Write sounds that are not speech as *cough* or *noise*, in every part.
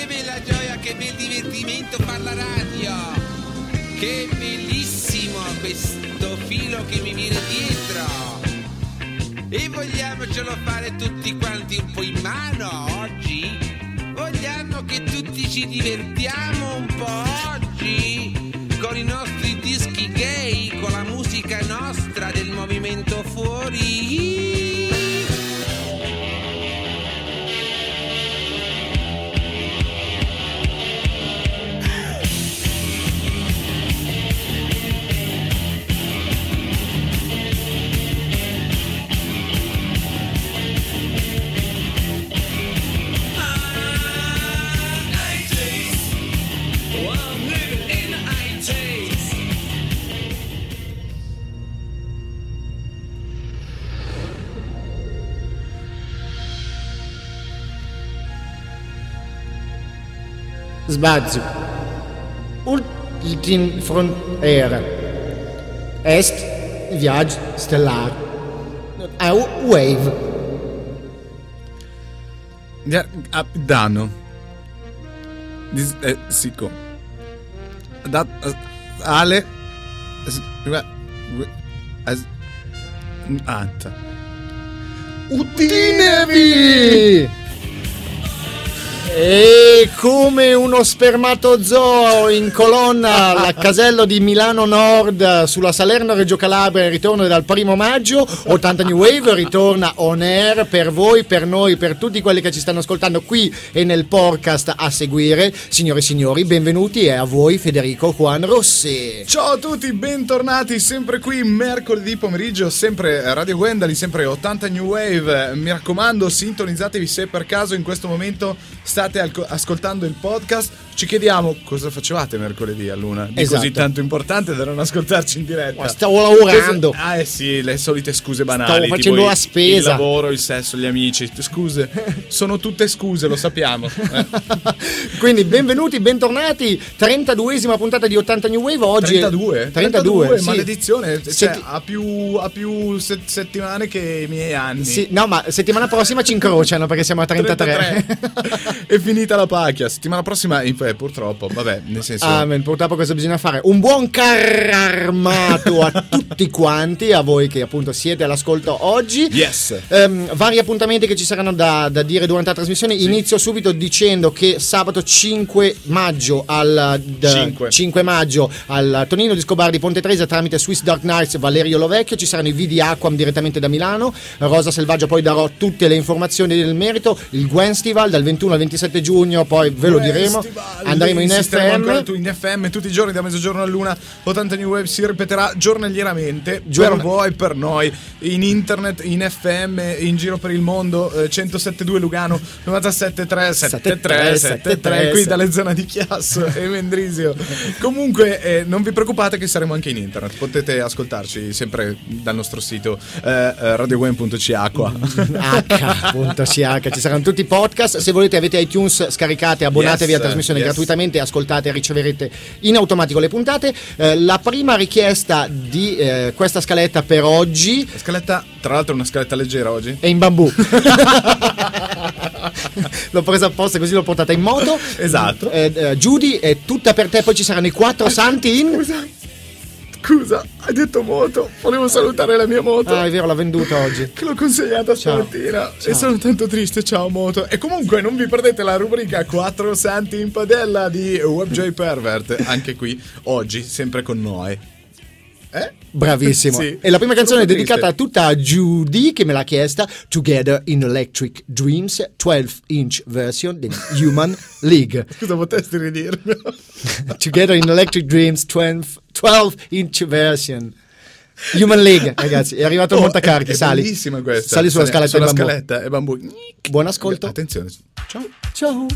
che bella gioia, che bel divertimento far la radio. Che bellissimo questo filo che mi viene dietro. E vogliamocelo fare tutti quanti un po' in mano oggi? Vogliamo che tutti ci divertiamo un po' oggi? Con i nostri dischi gay, con la musica nostra del movimento fuori. Sbazio. Ultim frontiera. Est viaggio stellare. A wave. Danno. Dis- eh, Sico. Da- eh, Ale. As- Anta. Utinevi! E come uno spermatozoo in colonna al casello di Milano Nord sulla Salerno Reggio Calabria in ritorno dal primo maggio. 80 New Wave ritorna on air per voi, per noi, per tutti quelli che ci stanno ascoltando qui e nel podcast a seguire. Signore e signori benvenuti e a voi Federico Juan Rossi. Ciao a tutti, bentornati sempre qui mercoledì pomeriggio, sempre Radio Gwendali, sempre 80 New Wave. Mi raccomando, sintonizzatevi se per caso in questo momento state al- ascoltando il podcast. Ci chiediamo cosa facevate mercoledì a luna di Esatto. così tanto importante da non ascoltarci in diretta. Ma stavo lavorando. Ah, eh sì, le solite scuse banali. Stavo facendo la spesa. Il lavoro, il sesso, gli amici. Scuse, sono tutte scuse, lo sappiamo. eh. *laughs* Quindi benvenuti, bentornati 32esima puntata di 80 New Wave oggi è- 32? 32, sì. maledizione. Cioè, Setti- ha più, ha più se- settimane che i miei anni. Sì, no, ma settimana prossima ci incrociano perché siamo a 33. 33. *laughs* è finita la pacchia. Settimana prossima, eh, purtroppo, vabbè, nel senso. Amen, purtroppo cosa bisogna fare? Un buon carro armato a *laughs* tutti quanti, a voi che appunto siete all'ascolto oggi. Yes. Ehm, vari appuntamenti che ci saranno da, da dire durante la trasmissione. Inizio subito dicendo che sabato 5 maggio al d- Cinque. 5 maggio al Tonino di Scobar di Ponte Tresa tramite Swiss Dark Knights Valerio Lovecchio ci saranno i video Aquam direttamente da Milano. Rosa Selvaggia poi darò tutte le informazioni del merito. Il Gwenstival dal 21 al 27 giugno, poi ve lo diremo. Festival. Andremo in FM. in FM tutti i giorni da mezzogiorno all'una 80 New Wave si ripeterà giornaliерamente Giorn- per voi per noi in internet in FM in giro per il mondo eh, 107.2 Lugano 97.3 73 73 qui dalle zone di Chiasso e Mendrisio. Comunque eh, non vi preoccupate che saremo anche in internet potete ascoltarci sempre dal nostro sito eh, eh, radiogwen.ch H.ch ci saranno tutti i podcast. Se volete avete iTunes scaricate abbonatevi Yes, alla trasmissione yes. gratuitamente ascoltate e riceverete in automatico le puntate. Eh, la prima richiesta di eh, questa scaletta per oggi. La scaletta tra l'altro è una scaletta leggera oggi. È in bambù. *laughs* *laughs* L'ho presa apposta così l'ho portata in moto. Esatto. Eh, eh, Judy è tutta per te poi ci saranno i quattro santi in Scusa, hai detto moto. Volevo salutare la mia moto. ah è vero l'ha venduta oggi Che l'ho consegnata Ciao. stamattina Ciao. e sono tanto triste, ciao moto. E comunque non vi perdete la rubrica 4 santi in padella di WebJ Pervert, anche qui oggi, sempre con noi. Eh? Bravissimo. Sì. E la prima canzone è dedicata triste. tutta a Judy che me l'ha chiesta, Together in Electric Dreams, 12 inch version di Human League. *laughs* Scusa, potresti ridirmi? *laughs* Together in Electric Dreams, 12, 12 inch version. Human League, *laughs* ragazzi, è arrivato Oh, montacarchi, sali. bellissima questa. Sali sulla scaletta sulla scaletta è bambù. Buon ascolto. Attenzione. Ciao. Ciao.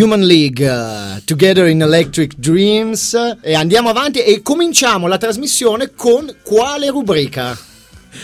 Human League, uh, Together in Electric Dreams. E andiamo avanti e cominciamo la trasmissione con quale rubrica?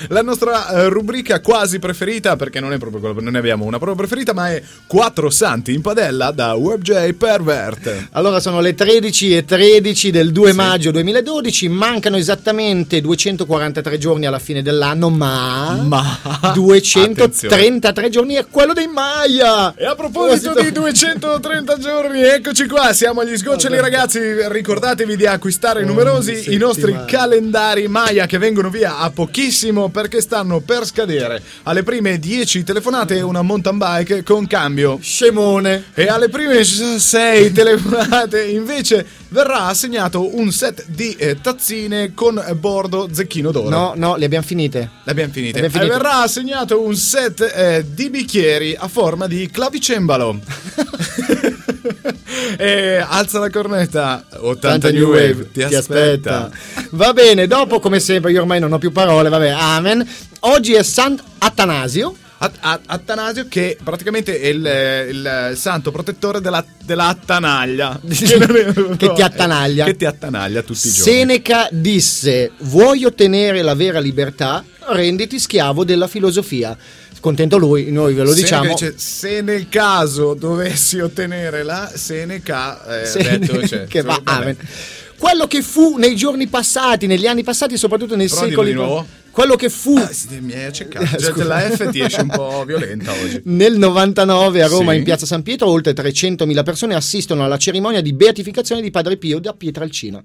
La nostra eh, rubrica quasi preferita, perché non è proprio quello, non ne abbiamo una proprio preferita, ma è Quattro Santi in padella da WebJ Pervert. Allora sono le 13 e 13 del 2 maggio 2012, mancano esattamente 243 giorni alla fine dell'anno, ma, Ma- *laughs* 233 giorni è quello dei Maya. E a proposito di 230 giorni, eccoci qua, siamo agli sgoccioli ragazzi, ricordatevi di acquistare numerosi Ogni i nostri calendari Maya che vengono via a pochissimo perché stanno per scadere. Alle prime 10 telefonate una mountain bike con cambio. Scemone. E alle prime 6 *laughs* telefonate invece verrà assegnato un set di eh, tazzine con bordo zecchino d'oro. No, no, le abbiamo finite. L'abbiamo finite. L'abbiamo finite. E verrà assegnato un set eh, di bicchieri a forma di clavicembalo. *laughs* e alza la cornetta. 80 New Wave ti, aspetta. Va bene, dopo come sempre io ormai non ho più parole, vabbè, amen. Oggi è San Attanasio. At- At- Attanasio che praticamente è il, il santo protettore della, della attanaglia. *laughs* non è- Che ti attanaglia. Che ti attanaglia tutti i giorni. Seneca disse: Vuoi ottenere la vera libertà? Renditi schiavo della filosofia. Contento lui, noi ve lo Seneca diciamo. dice, se nel caso dovessi ottenere la Seneca, eh, Se- ha detto, cioè, che va, vabbè. amen. Quello che fu nei giorni passati, negli anni passati, soprattutto nei Però dillo secoli. di nuovo. Quello che fu Ah, mi hai accecato. Già Scusa. la F ti esce un po' *laughs* violenta oggi. Nel 99 a Roma Sì. in piazza San Pietro oltre 300.000 persone assistono alla cerimonia di beatificazione di Padre Pio da Pietralcina.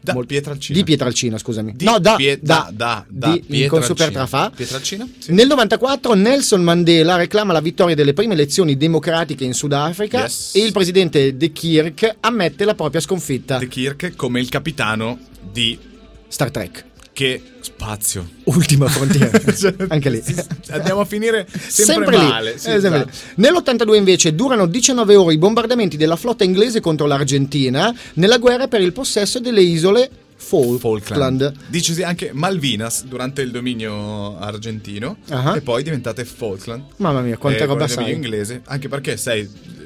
Da Mol- Pietralcina. Di Pietralcina, scusami. Di no, da, Pie- da, da, da, di, Pietralcina. con super trafà. Pietralcina? Sì. Nel 94 Nelson Mandela reclama la vittoria delle prime elezioni democratiche in Sudafrica Yes. e il presidente De Klerk ammette la propria sconfitta. De Kirk come il capitano di Star Trek. Che Spazio. Ultima *laughs* frontiera. Cioè, Anche lì. Andiamo a finire sempre, lì. male. sì, Eh, sempre esatto. lì. Nell'82 invece durano 19 ore i bombardamenti della flotta inglese contro l'Argentina nella guerra per il possesso delle isole Falkland. Falkland. Dicesi anche Malvinas durante il dominio argentino Ah. e poi diventate Falkland. Mamma mia, quanta Eh, roba sai. inglese, anche perché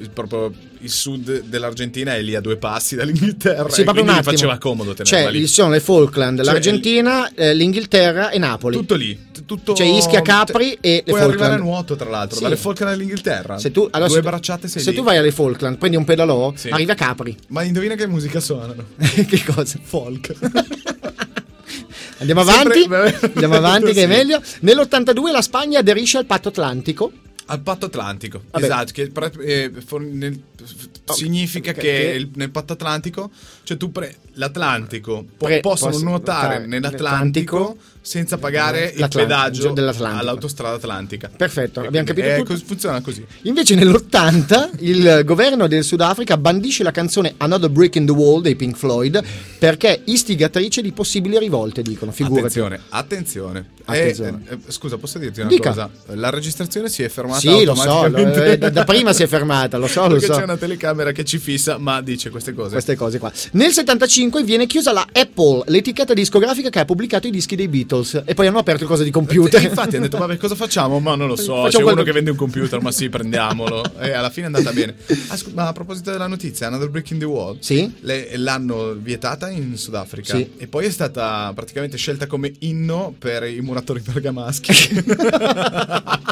il- proprio il sud dell'Argentina è lì a due passi dall'Inghilterra Sì, proprio un attimo. faceva comodo tenerla Cioè, lì. ci sono le Falkland, Cioè, l'Argentina, eh, l'Inghilterra e Napoli. Tutto lì, tutto Cioè, Ischia, Capri e le Puoi Falkland. arrivare a nuoto, tra l'altro, Sì. dalle Falkland all'Inghilterra. Se tu, allora, due se bracciate sei se lì. tu vai alle Falkland, prendi un pedalò, Sì. arrivi a Capri. Ma indovina che musica suonano? *laughs* che cosa? Folk. *laughs* Andiamo Sempre- avanti. Andiamo *laughs* avanti, che è meglio. Nell'82 la Spagna aderisce al patto atlantico. Al patto atlantico, Vabbè. esatto, che eh, nel- Oh, significa ok, che che- il- nel patto atlantico, cioè tu pre- l'Atlantico po- Pre- possono posso nuotare nell'Atlantico senza pagare il pedaggio all'autostrada atlantica. Perfetto, E abbiamo capito eh, tutto. cos- funziona così. Invece nell'80 il governo del Sudafrica bandisce la canzone Another Brick in the Wall dei Pink Floyd perché istigatrice di possibili rivolte, dicono, figurati. Attenzione, attenzione. Attenzione. Eh, eh, scusa, posso dirti una Dica. cosa? La registrazione si è fermata Sì, lo so, lo- eh, da- prima si è fermata, lo so, lo Perché so. c'è una telecamera che ci fissa, ma dice queste cose. Queste cose qua. Nel 75 viene chiusa la Apple, l'etichetta discografica che ha pubblicato i dischi dei Beatles. E poi hanno aperto il coso di computer. E infatti hanno detto, vabbè, cosa facciamo? Ma non lo so, Facciamo c'è quello- uno che vende un computer, ma sì, prendiamolo. E alla fine è andata bene. Ah, scu- ma a proposito della notizia, Another Brick in the Wall, Sì? le- l'hanno vietata in Sudafrica Sì. e poi è stata praticamente scelta come inno per i muratori bergamaschi. *laughs*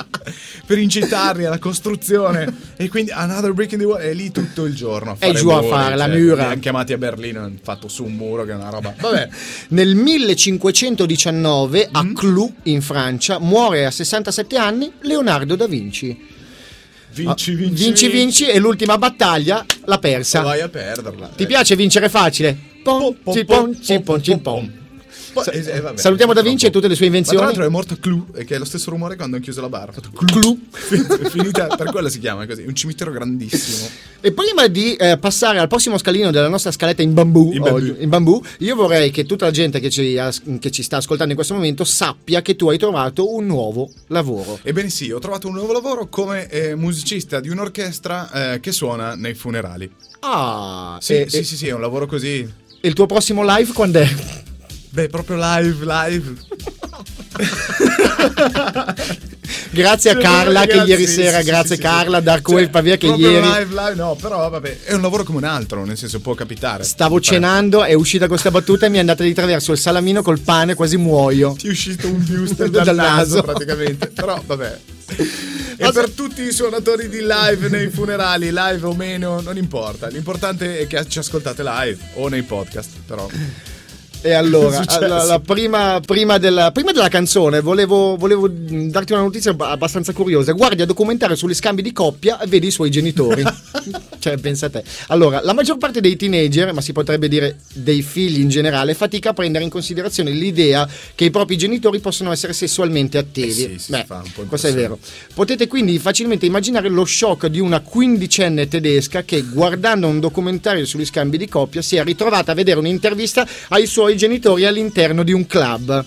per incitarli alla costruzione. E quindi Another Brick in the Wall è lì tutto il giorno. Fare giù a fare la cioè, mura. Chiamati a Berlino, hanno fatto su un muro che è una roba. *laughs* Vabbè. Nel 1519 a Mm. Clou, in Francia, muore a 67 anni Leonardo da Vinci. Vinci, Ah, vinci, vinci, vinci, e l'ultima battaglia l'ha persa. Vai a perderla. Ti piace vincere facile? Pon, ci pon, ci pon, ci pon. Poi- eh, eh, vabbè, salutiamo Da Vinci e tutte le sue Ma tra invenzioni. l'altro è morto Clou, e che è lo stesso rumore quando hanno chiuso la bar. Ha fatto Clou. Finita, per quello si chiama così. Un cimitero grandissimo. E prima di eh, passare al prossimo scalino della nostra scaletta in bambù, In bambù. in bambù, io vorrei che tutta la gente che ci, che ci sta ascoltando in questo momento sappia che tu hai trovato un nuovo lavoro. Ebbene sì, ho trovato un nuovo lavoro come eh, musicista di un'orchestra eh, che suona nei funerali. Ah, Sì, e, sì, e- sì, sì, è un lavoro così. e il tuo prossimo live quando è? Beh, proprio live, live. *laughs* grazie a Carla che ieri sera, sì, grazie sì, Carla. Dark Cioè, Wave Pavia che ieri live, live, no, però vabbè, è un lavoro come un altro, nel senso può capitare. stavo cenando, è uscita questa battuta e mi è andata di traverso il salamino col pane, quasi muoio. Ti è uscito un wuster *laughs* dal, Dal naso, naso. praticamente. Però vabbè. *laughs* E per tutti i suonatori di live nei funerali, live o meno, non importa. L'importante è che ci ascoltate live o nei podcast, però. E allora, *laughs* È successo? allora, la prima, prima della, prima della canzone volevo, volevo darti una notizia ab- abbastanza curiosa. Guardi a documentario sugli scambi di coppia e vedi i suoi genitori. *laughs* cioè, pensa a te. Allora, la maggior parte dei teenager, ma si potrebbe dire dei figli in generale, fatica a prendere in considerazione l'idea che i propri genitori possono essere sessualmente attivi. Eh sì, sì, Beh, questo è vero. Potete quindi facilmente immaginare lo shock di una quindicenne tedesca che guardando un documentario sugli scambi di coppia si è ritrovata a vedere un'intervista ai suoi genitori all'interno di un club.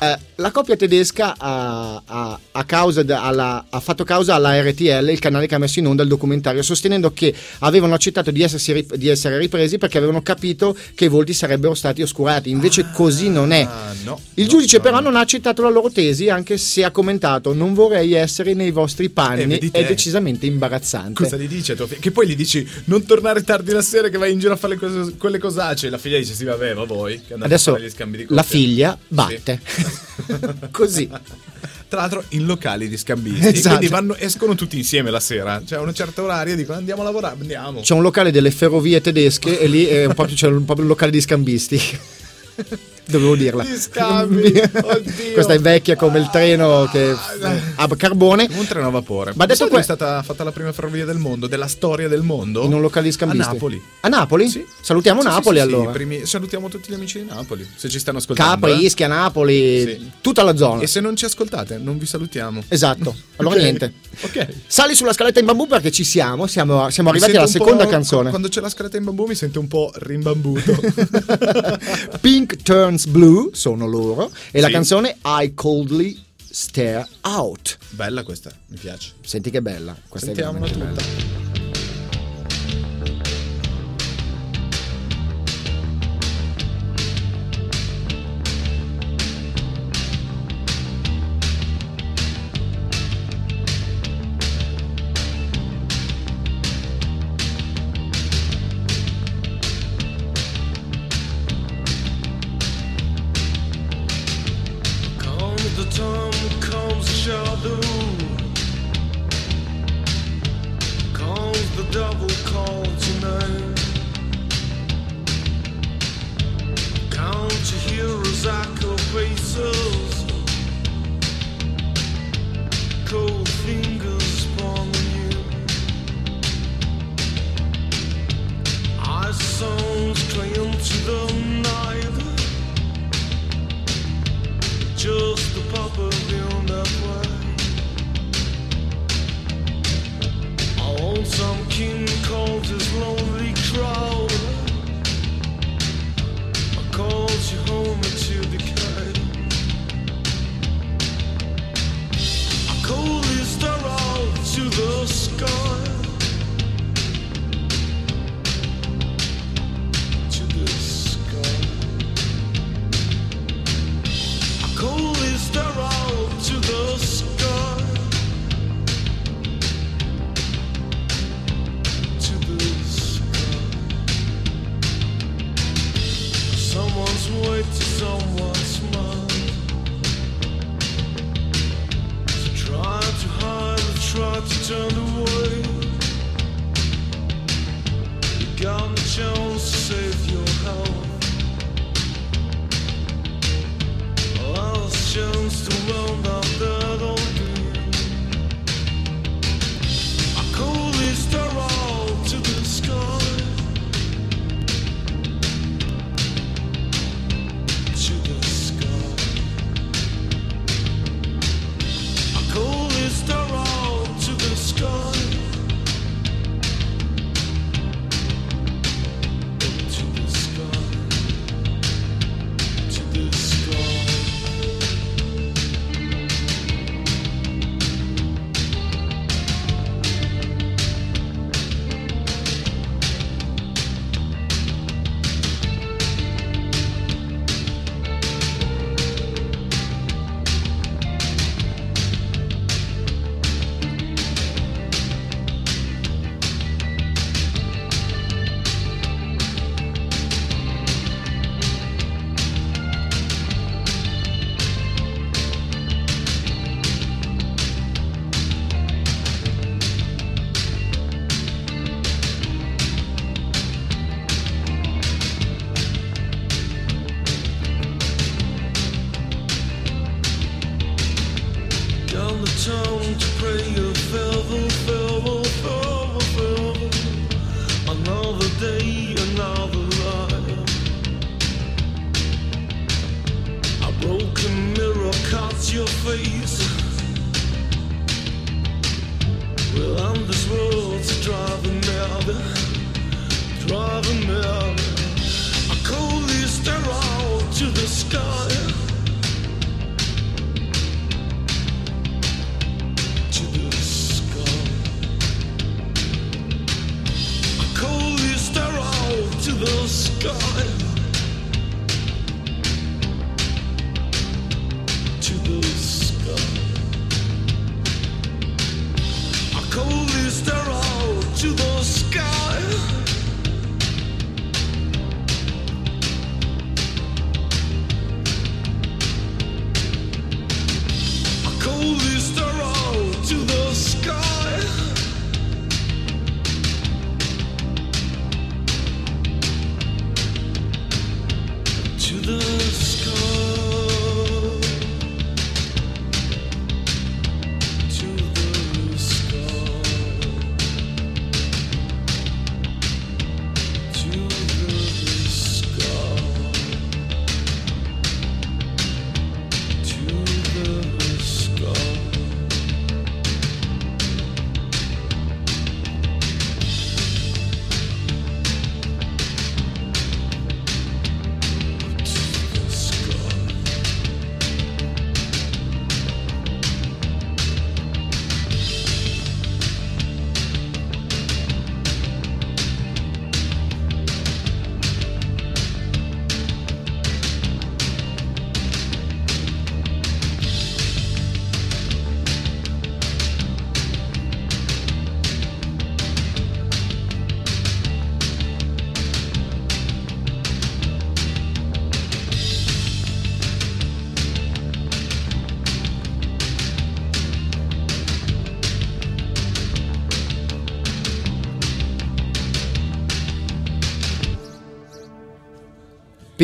Eh, la coppia tedesca ha, ha- a causa de- alla- ha fatto causa alla RTL, il canale che ha messo in onda il documentario, sostenendo che avevano accettato di, rip- di essere ripresi perché avevano capito che i volti sarebbero stati oscurati. Invece così non è. Ah, no. Il giudice no, però no. non ha accettato la loro tesi, anche se ha commentato non vorrei essere nei vostri Eh, panni, vedi è te. decisamente imbarazzante. Cosa gli dice? Che poi gli dici non tornare tardi la sera che vai in giro a fare cose- quelle cosacce. La figlia dice sì vabbè ma voi andate a Adesso fare gli scambi di la coppia." figlia batte. *laughs* Così. Tra l'altro in locali di scambisti. Esatto. Quindi vanno- escono tutti insieme la sera. Cioè a una certa oraria dicono andiamo a lavorare, andiamo. C'è un locale delle ferrovie tedesche e lì è un po' più- c'è un, proprio un locale di scambisti. *laughs* Dovevo dirla. Gli scambi, *laughs* oddio. Questa è vecchia come il treno che a carbone. Un treno a vapore. Ma detto Sai que- è stata fatta la prima ferrovia del mondo, della storia del mondo? In un locale di scambisti. A Napoli. A Napoli? Sì. Salutiamo Sì, Napoli sì, sì, allora. primi- salutiamo tutti gli amici di Napoli. Se ci stanno ascoltando. Capri, eh. Ischia, Napoli, Sì. tutta la zona. E se non ci ascoltate, non vi salutiamo. Esatto. *laughs* Allora Ok. niente. Ok. Sali sulla scaletta in bambù perché ci siamo, siamo, siamo arrivati alla seconda canzone. Quando c'è la scaletta in bambù mi sento un po' rimbambuto. *laughs* Pink Turns Blue sono loro e la Sì. canzone I Coldly Stare Out. Bella questa, mi piace. Senti che bella, questa Sentiamola è tutta. bella.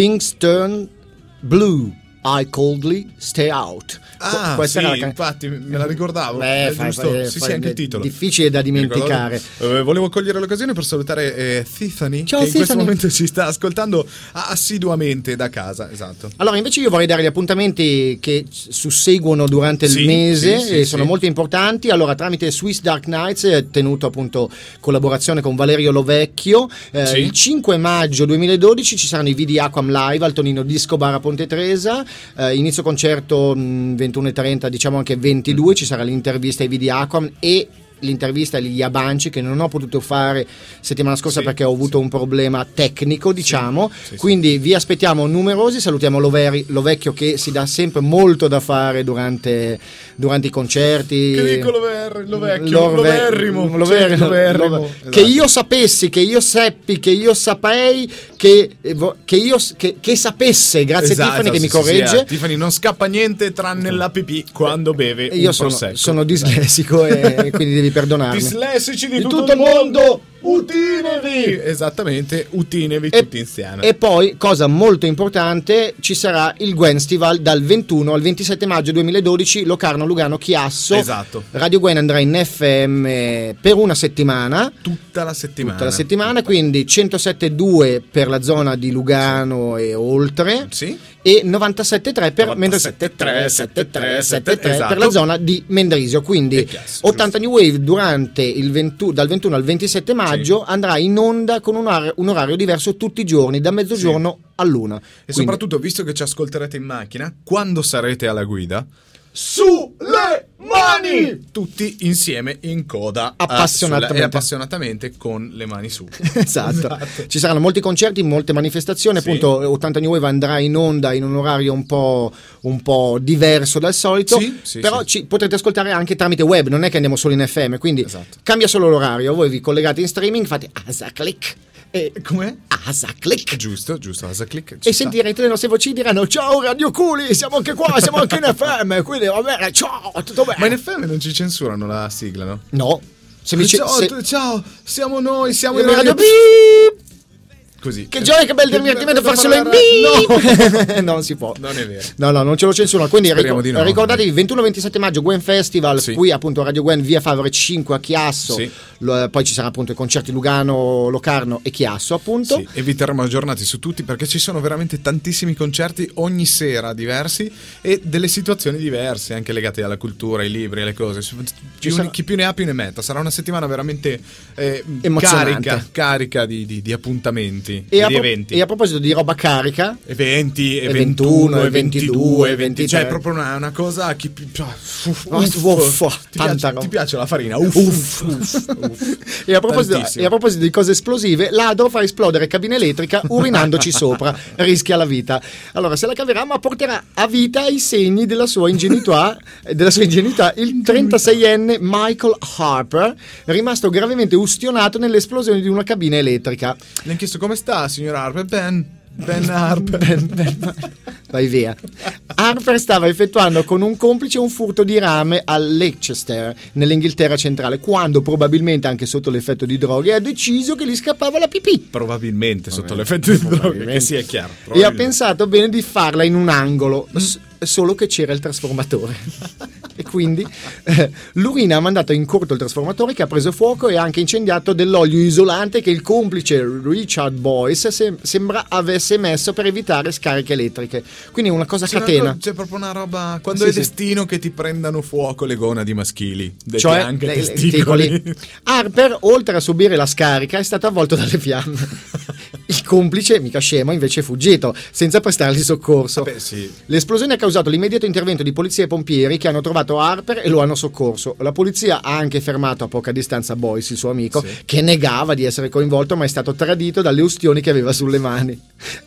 Pinks Turn Blue. I coldly stay out. Ah, Questa sì, era la can- infatti me la ricordavo. Beh, È fai- giusto? fai- sì, fai- sì, anche il titolo. difficile da dimenticare. Eh, volevo cogliere l'occasione per salutare eh, Tiffany, Ciao, che in questo Tiffany. momento ci sta ascoltando assiduamente da casa. Esatto. Allora, invece io vorrei dare gli appuntamenti che susseguono durante il Sì, mese sì, e sono molto importanti. Allora, tramite Swiss Dark Nights, eh, tenuto appunto collaborazione con Valerio Lovecchio, eh, il 5 maggio 2012 ci saranno i VD Aquam Live al Tonino Disco Bar a Ponte Tresa, eh, inizio concerto mh, 21.30, diciamo anche 22, ci sarà l'intervista ai VD Aquam e l'intervista agli Abanci che non ho potuto fare settimana scorsa Sì, perché ho avuto un problema tecnico diciamo. sì, sì. quindi vi aspettiamo numerosi salutiamo Loveri, Lovecchio che si dà sempre molto da fare durante, durante i concerti. Che dico Lover, Lovecchio, Love- Loverrimo, Lover- cioè, Loverrimo, Love- esatto. che io sapessi che io seppi che io sapei che, eh, che io che, che sapesse grazie Esatto, a Tiffany che sì, mi sì, sì, corregge. Tiffany non scappa niente tranne la pipì quando beve io sono, sono dislessico e quindi devi perdonarmi Dislessici di, Di tutto, tutto il il mondo, utinevi! Esattamente, utinevi E, tutti insieme. e poi, cosa molto importante, ci sarà il Gwenstival dal 21 al 27 maggio 2012, Locarno, Lugano, Chiasso. Esatto. Radio Gwen andrà in FM per una settimana. tutta la settimana. Tutta la settimana, quindi 107.2 per la zona di Lugano e oltre Sì. E 97.3 per, mentre 97.3, 73, 73 esatto. per la zona di Mendrisio. Quindi Chiasso, 80 New Wave durante il 20 dal 21 al 27 maggio andrà in onda con un orario, un orario diverso tutti i giorni, da mezzogiorno all'una. E Quindi- soprattutto, visto che ci ascolterete in macchina, quando sarete alla guida, sulle mani! Tutti insieme in coda. eh, Appassionatamente. sulla- E appassionatamente con le mani su. *laughs* Esatto. Ci saranno molti concerti, molte manifestazioni. Sì. Appunto, 80 New Wave andrà in onda in un orario un po', un po' diverso dal solito. Sì, sì, però sì. ci potrete ascoltare anche tramite web, non è che andiamo solo in FM. Quindi Esatto. cambia solo l'orario. Voi vi collegate in streaming, fate asa click e Com'è? asa click. Giusto, giusto, asa click. E sentirete le nostre voci diranno ciao Radio Culi, siamo anche qua, siamo anche in FM, quindi va bene, ciao, tutto bene. Ma in FM non ci censurano la sigla, no? No, se mi dice- ciao, se- ciao, siamo noi, siamo in radio. radio- così. Che gioia, che bel divertimento farselo in No, *laughs* No, non si può. non è vero. No, no, non ce lo censurano. Quindi di no. ricordatevi 21-27 maggio Gwen Festival, Sì. qui appunto Radio Gwen via Favre 5 a Chiasso. Sì. Lo- poi ci saranno appunto i concerti Lugano, Locarno e Chiasso, appunto. Sì, e vi terremo aggiornati su tutti perché ci sono veramente tantissimi concerti ogni sera diversi e delle situazioni diverse anche legate alla cultura, ai libri, alle cose. Più- sarà- Chi più ne ha più ne metta. Sarà una settimana veramente eh, Emozionante. carica, carica di, di- di appuntamenti E e a, pro- eventi. e a proposito di roba carica, Eventi, e E 21, 21, e e 22, 22, e 23. Cioè, è 23. proprio una, una cosa chi. pi- uff, Uff, uff. uff, ti, piace, ti piace la farina? Uff, uff, uff. e a, e a proposito di cose esplosive, ladro fa esplodere cabina elettrica urinandoci sopra, *laughs* rischia la vita. Allora, se la caverà, ma porterà a vita i segni della sua ingenuità, *laughs* della sua ingenuità il 36enne Michael Harper, rimasto gravemente ustionato nell'esplosione di una cabina elettrica. Le hanno chiesto come sta, signor Harper? Ben. Ben Harper. *laughs* Ben- ben- Vai via. Harper stava effettuando con un complice un furto di rame a Leicester, nell'Inghilterra centrale, quando probabilmente anche sotto l'effetto di droghe ha deciso che gli scappava la pipì. Probabilmente sotto l'effetto di droghe, che sì, è chiaro. E ha pensato bene di farla in un angolo, s- solo che c'era il trasformatore. *laughs* e quindi eh, l'urina ha mandato in corto il trasformatore che ha preso fuoco e ha anche incendiato dell'olio isolante che il complice Richard Boyce se- sembra avesse messo per evitare scariche elettriche. Quindi una cosa C'è, una catena. co- c'è proprio una roba. Quando Sì, è sì. destino che ti prendano fuoco le gonadi maschili, cioè anche le- testicoli. Harper, oltre a subire la scarica, è stato avvolto dalle fiamme. *laughs* Il complice, mica scemo, invece è fuggito, senza prestargli soccorso. Beh, sì. L'esplosione ha causato l'immediato intervento di polizia e pompieri che hanno trovato Harper e lo hanno soccorso. La polizia ha anche fermato a poca distanza Boyce, il suo amico, Sì. che negava di essere coinvolto ma è stato tradito dalle ustioni che aveva sulle mani.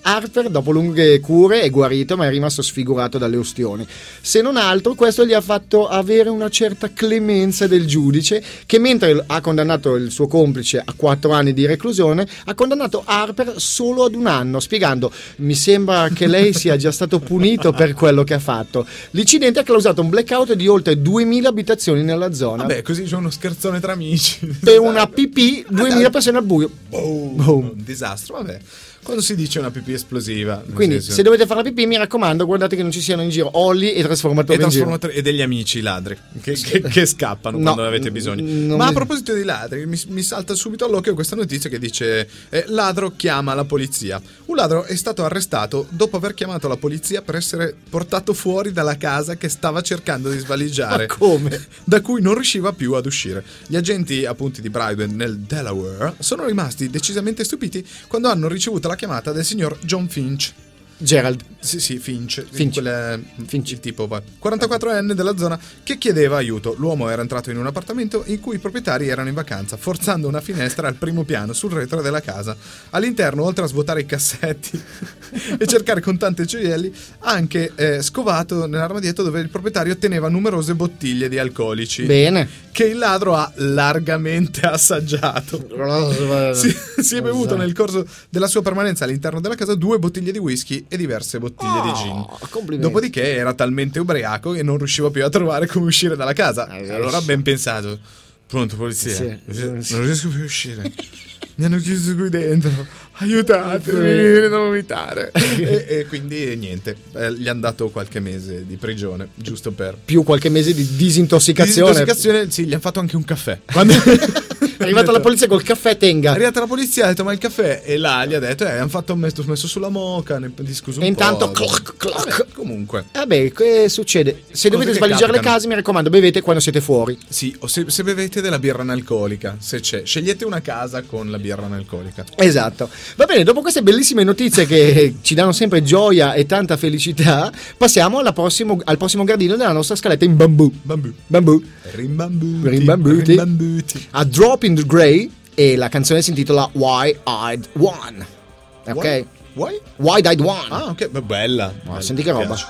Harper, dopo lunghe cure, è guarito ma è rimasto sfigurato dalle ustioni. Se non altro, questo gli ha fatto avere una certa clemenza del giudice che mentre ha condannato il suo complice a quattro anni di reclusione, ha condannato Harper solo ad un anno, spiegando mi sembra che lei sia già stato punito per quello che ha fatto. L'incidente ha causato un blackout di oltre 2000 abitazioni nella zona. Vabbè, così c'è uno scherzone tra amici. Per una pipì, 2000 persone al buio. Boom. Boom. Un disastro, vabbè. Quando si dice una pipì esplosiva, Quindi, senso- se dovete fare la pipì, mi raccomando, guardate che non ci siano in giro olli e e, trasformatori giro. trasformatori- e degli amici ladri che, che- che scappano No, quando avete bisogno. Ma a mi- proposito di ladri, mi, mi salta subito all'occhio questa notizia che dice: eh, Ladro chiama la polizia. Un ladro è stato arrestato dopo aver chiamato la polizia per essere portato fuori dalla casa che stava cercando di svaligiare. *laughs* Ma come? Da cui non riusciva più ad uscire. Gli agenti, appunti di Brydon nel Delaware, sono rimasti decisamente stupiti quando hanno ricevuto la chiamata del signor John Finch. Gerald. Sì, sì, Finch. Finch. Quel- Finch. Il tipo, poi. 44enne della zona che chiedeva aiuto. L'uomo era entrato in un appartamento in cui i proprietari erano in vacanza, forzando una finestra al primo piano sul retro della casa. All'interno, oltre a svuotare i cassetti *laughs* e cercare con tante gioielli, ha anche eh, scovato nell'armadietto dove il proprietario teneva numerose bottiglie di alcolici. Bene. Che il ladro ha largamente assaggiato. Si, si è bevuto nel corso della sua permanenza all'interno della casa due bottiglie di whisky e diverse bottiglie di gin. Oh. Dopodiché era talmente ubriaco che non riusciva più a trovare come uscire dalla casa. Eh, Allora ben pensato. Pronto, polizia? Sì, sì, sì. Non riesco più a uscire. *laughs* Mi hanno chiuso qui dentro. Aiutatemi, da vomitare. *laughs* e, e quindi niente, eh, gli hanno dato qualche mese di prigione, giusto per... Più qualche mese di disintossicazione. Disintossicazione, sì, gli hanno fatto anche un caffè. *laughs* Quando... *laughs* È arrivata la polizia col caffè È tenga. arrivata la polizia, ha detto ma il caffè e là gli ha detto eh hanno fatto messo, messo sulla moca, ne discuso un E intanto po'. cloc, cloc. Vabbè, comunque. Vabbè, che succede? Se dovete che svaligiare le capitano. case, mi raccomando, bevete quando siete fuori. Sì, o se, se bevete della birra analcolica, se c'è, scegliete una casa con la birra analcolica. Esatto. Va bene, dopo queste bellissime notizie che ci danno sempre gioia e tanta felicità, passiamo prossimo- al prossimo gradino della nostra scaletta in bambù. Bambù. Bambù. Rimbambuti. Rimbambuti. rimbambuti. A Drop in the Grey e la canzone si intitola Why I'd One. Ok? Why? Why? Why I'd One. Ah, ok, bella. bella, senti che roba. piace.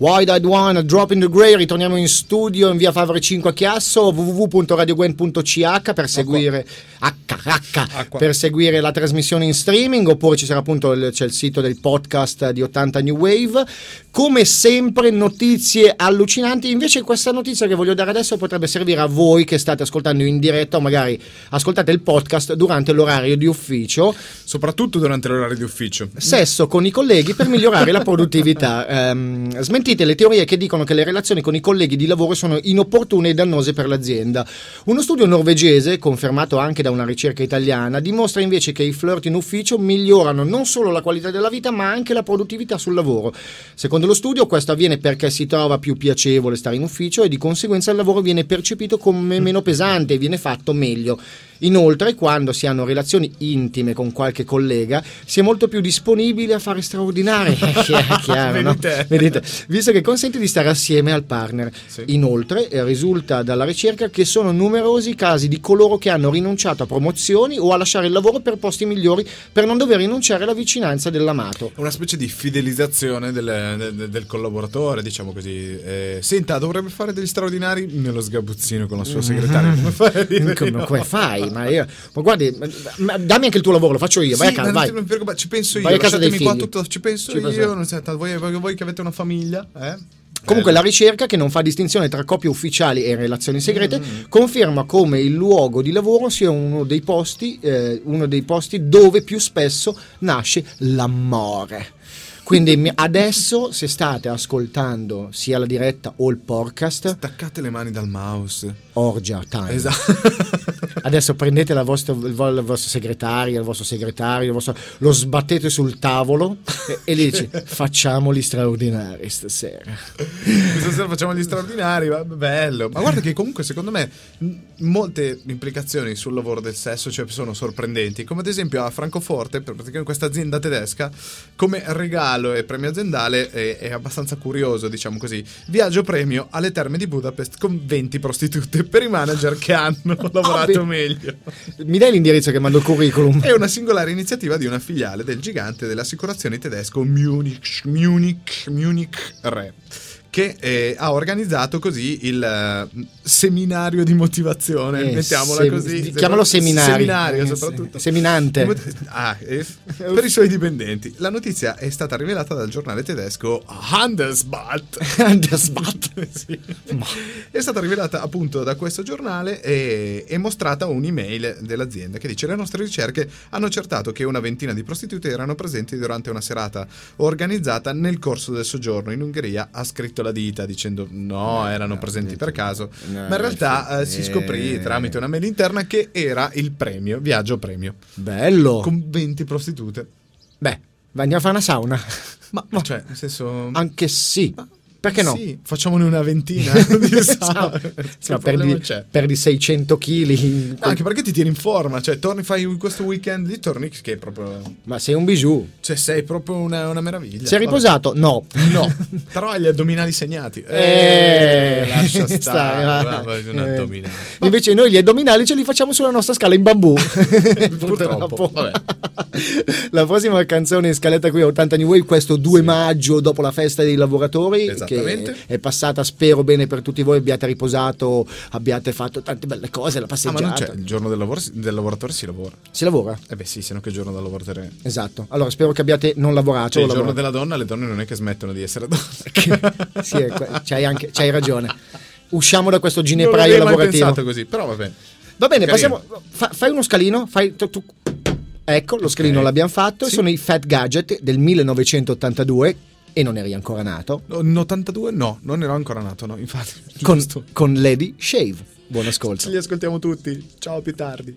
Wide Eyed One, Drop in the Grey, ritorniamo in studio in via Favre 5 a Chiasso, www.radiogwen.ch per seguire, H, H, Acqua. per seguire la trasmissione in streaming, oppure ci sarà appunto il, c'è il sito del podcast di 80 New Wave. Come sempre notizie allucinanti, invece questa notizia che voglio dare adesso potrebbe servire a voi che state ascoltando in diretta o magari ascoltate il podcast durante l'orario di ufficio Soprattutto durante l'orario di ufficio. sesso con i colleghi per migliorare la produttività. *laughs* Ehm, smentite le teorie che dicono che le relazioni con i colleghi di lavoro sono inopportune e dannose per l'azienda. Uno studio norvegese, confermato anche da una ricerca italiana, dimostra invece che i flirt in ufficio migliorano non solo la qualità della vita, ma anche la produttività sul lavoro. Secondo lo studio, questo avviene perché si trova più piacevole stare in ufficio e di conseguenza il lavoro viene percepito come meno pesante e viene fatto meglio. Inoltre, quando si hanno relazioni intime con qualche collega, si è molto più disponibili a fare straordinari. *laughs* Chiaro, no? Vedete? Visto che consente di stare assieme al partner. Sì. Inoltre, eh, risulta dalla ricerca che sono numerosi i casi di coloro che hanno rinunciato a promozioni o a lasciare il lavoro per posti migliori per non dover rinunciare alla vicinanza dell'amato. Una specie di fidelizzazione del, del- del collaboratore, diciamo così. Eh, senta, dovrebbe fare degli straordinari nello sgabuzzino con la sua segretaria. Come fai a dire? Come, come fai? Ma, io, ma guardi, ma- dammi anche il tuo lavoro, lo faccio io. vai a Sì, casa, non vai. ci penso io. Vai a casa dei figli. tutto, ci penso Ci io. penso. Non senta, voi, voi- voi che avete una famiglia, eh? Comunque Bello. la ricerca, che non fa distinzione tra coppie ufficiali e relazioni segrete, Mm. conferma come il luogo di lavoro sia uno dei posti, eh, uno dei posti dove più spesso nasce l'amore. Quindi adesso, se state ascoltando sia la diretta o il podcast, Staccate le mani dal mouse. orgia time. Esatto. *laughs* Adesso prendete la vostra, il, vo- il vostro segretario, il vostro segretario, il vostro- lo sbattete sul tavolo e, e gli dici facciamoli straordinari stasera. Questa sera facciamo straordinari, va- bello. Ma guarda che comunque secondo me molte implicazioni sul lavoro del sesso cioè, sono sorprendenti. Come ad esempio a Francoforte, per praticamente questa azienda tedesca, come regalo e premio aziendale è, è abbastanza curioso, diciamo così. Viaggio premio alle terme di Budapest con 20 prostitute per i manager che hanno *laughs* lavorato beh. meglio. Mi dai l'indirizzo che mando il curriculum? È una singolare iniziativa di una filiale del gigante delle assicurazioni tedesco Munich, Munich, Munich Re. Che eh, ha organizzato così il eh, seminario di motivazione, Eh, mettiamola sem- così. chiamalo seminario. Seminario, Eh, soprattutto. se- seminante. *laughs* Ah, eh, per i suoi dipendenti. La notizia è stata rivelata dal giornale tedesco Handelsblatt. *laughs* Handelsblatt. *laughs* Sì. È stata rivelata appunto da questo giornale e, e mostrata un'email dell'azienda che dice le nostre ricerche hanno accertato che una ventina di prostitute erano presenti durante una serata organizzata nel corso del soggiorno in Ungheria ha scritto la dita dicendo no erano presenti per caso no, ma in realtà eh, si scoprì eh. tramite una mail interna che era il premio viaggio premio Bello. con 20 prostitute Beh, andiamo a fare una sauna. ma cioè nel senso Anche sì. Perché no? Sì, facciamone una ventina *laughs* di No, problema perdi, perdi 600 kg. Anche perché ti tieni in forma, cioè torni, fai questo weekend lì, torni che è proprio... Ma sei un bijou. Cioè sei proprio una, una meraviglia. Sei riposato? No. Vabbè. No, *laughs* però hai gli addominali segnati. Eh, lascia stai, *laughs* stare, un Eh. Invece noi gli addominali ce li facciamo sulla nostra scala in bambù. Purtroppo. La prossima canzone in scaletta qui a 80 New Wave, questo 2 maggio dopo la festa dei lavoratori, che è passata spero bene per tutti voi, abbiate riposato, abbiate fatto tante belle cose, la Ah, ma passeggiata. non c'è, il giorno del, lavoro, del lavoratore si lavora. Si lavora? Eh beh sì, se no che giorno da lavoratore? Esatto. Allora spero che abbiate non lavorato. Cioè, il giorno lavorato. della donna, le donne non è che smettono di essere donne. *laughs* sì, que- c'hai, anche, c'hai ragione. Usciamo da questo non ginepraio mai lavorativo. pensato così, però va bene. Va bene, Carino. passiamo. fa- fai uno scalino. Fai, tu- tu- ecco, lo scalino Ok. l'abbiamo fatto. Sì. Sono i Fat Gadget del 1982 e non eri ancora nato. No, In 82? No, non ero ancora nato, no, infatti. Con, con Lady Shave. Buon ascolto. Ce li ascoltiamo tutti. Ciao, più tardi.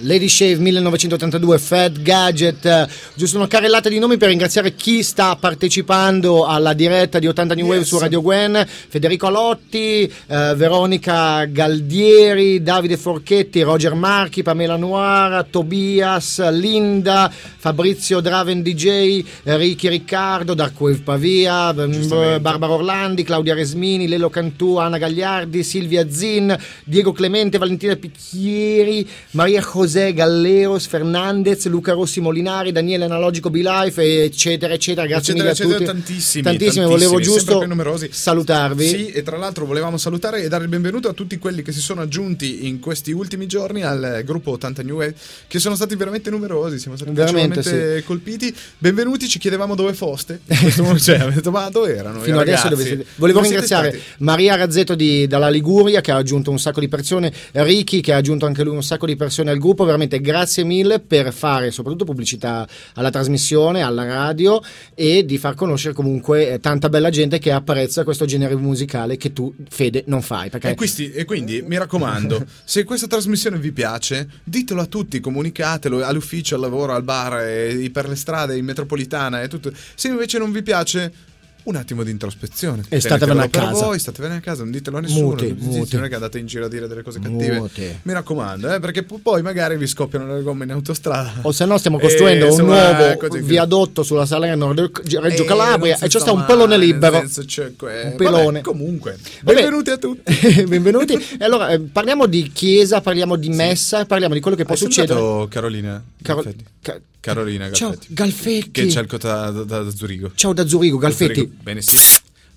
Lady Shave 1982, Fat Gadget, giusto una carrellata di nomi per ringraziare chi sta partecipando alla diretta di 80 New Wave Yes. su Radio Gwen, Federico Alotti, eh, Veronica Galdieri, Davide Forchetti, Roger Marchi, Pamela Noir, Tobias, Linda, Fabrizio Draven DJ, Ricky Riccardo, Darkwave Pavia, b- Giustamente. Barbara Orlandi, Claudia Resmini, Lelo Cantù, Anna Gagliardi, Silvia Zin, Diego Clemente, Valentina Picchieri, Maria José José Galleos, Fernandez, Luca Rossi Molinari, Daniele Analogico Bilife, eccetera, eccetera. Grazie eccetera, mille a eccetera, tutti. tantissimi, Tantissimi, volevo tantissimi, sempre giusto salutarvi. Sì, e tra l'altro volevamo salutare e dare il benvenuto a tutti quelli che si sono aggiunti in questi ultimi giorni al gruppo 80 New Wave, che sono stati veramente numerosi, siamo stati Veramente, veramente colpiti. Benvenuti, ci chiedevamo dove foste. Cioè, abbiamo detto, ma dove erano? Fino adesso dove siete? Volevo Dove siete ringraziare stati? Maria Razzetto di- dalla Liguria che ha aggiunto un sacco di persone, Ricky che ha aggiunto anche lui un sacco di persone al gruppo. Veramente grazie mille per fare soprattutto pubblicità alla trasmissione, alla radio e di far conoscere comunque eh, tanta bella gente che apprezza questo genere musicale che tu, Fede, non fai. Perché E, questi- e quindi mi raccomando, *laughs* se questa trasmissione vi piace, ditelo a tutti, comunicatelo all'ufficio, al lavoro, al bar, e per le strade, in metropolitana e tutto. Se invece non vi piace, un attimo di introspezione. E statevene a casa. voi, statevene a casa, non ditelo a nessuno. Muti, non, muti. non è che andate in giro a dire delle cose cattive. Muti. Mi raccomando, eh, perché poi magari vi scoppiano le gomme in autostrada. o se no stiamo E, costruendo un insomma, nuovo così- viadotto sulla Salerno Reggio Eh, Calabria e c'è sta un pallone nel libero. senso, Un pelone. Vabbè, comunque, Vabbè. benvenuti a tutti. *laughs* Benvenuti. E allora eh, parliamo di chiesa, parliamo di messa, parliamo di quello che può Hai succedere. Carolina Caro- Galfetti? Ca- Carolina Ciao, Galfetti. Galfetti. Che c'è il da, da- da Zurigo. Ciao da Zurigo, Galfetti. Zurigo. Bene, sì.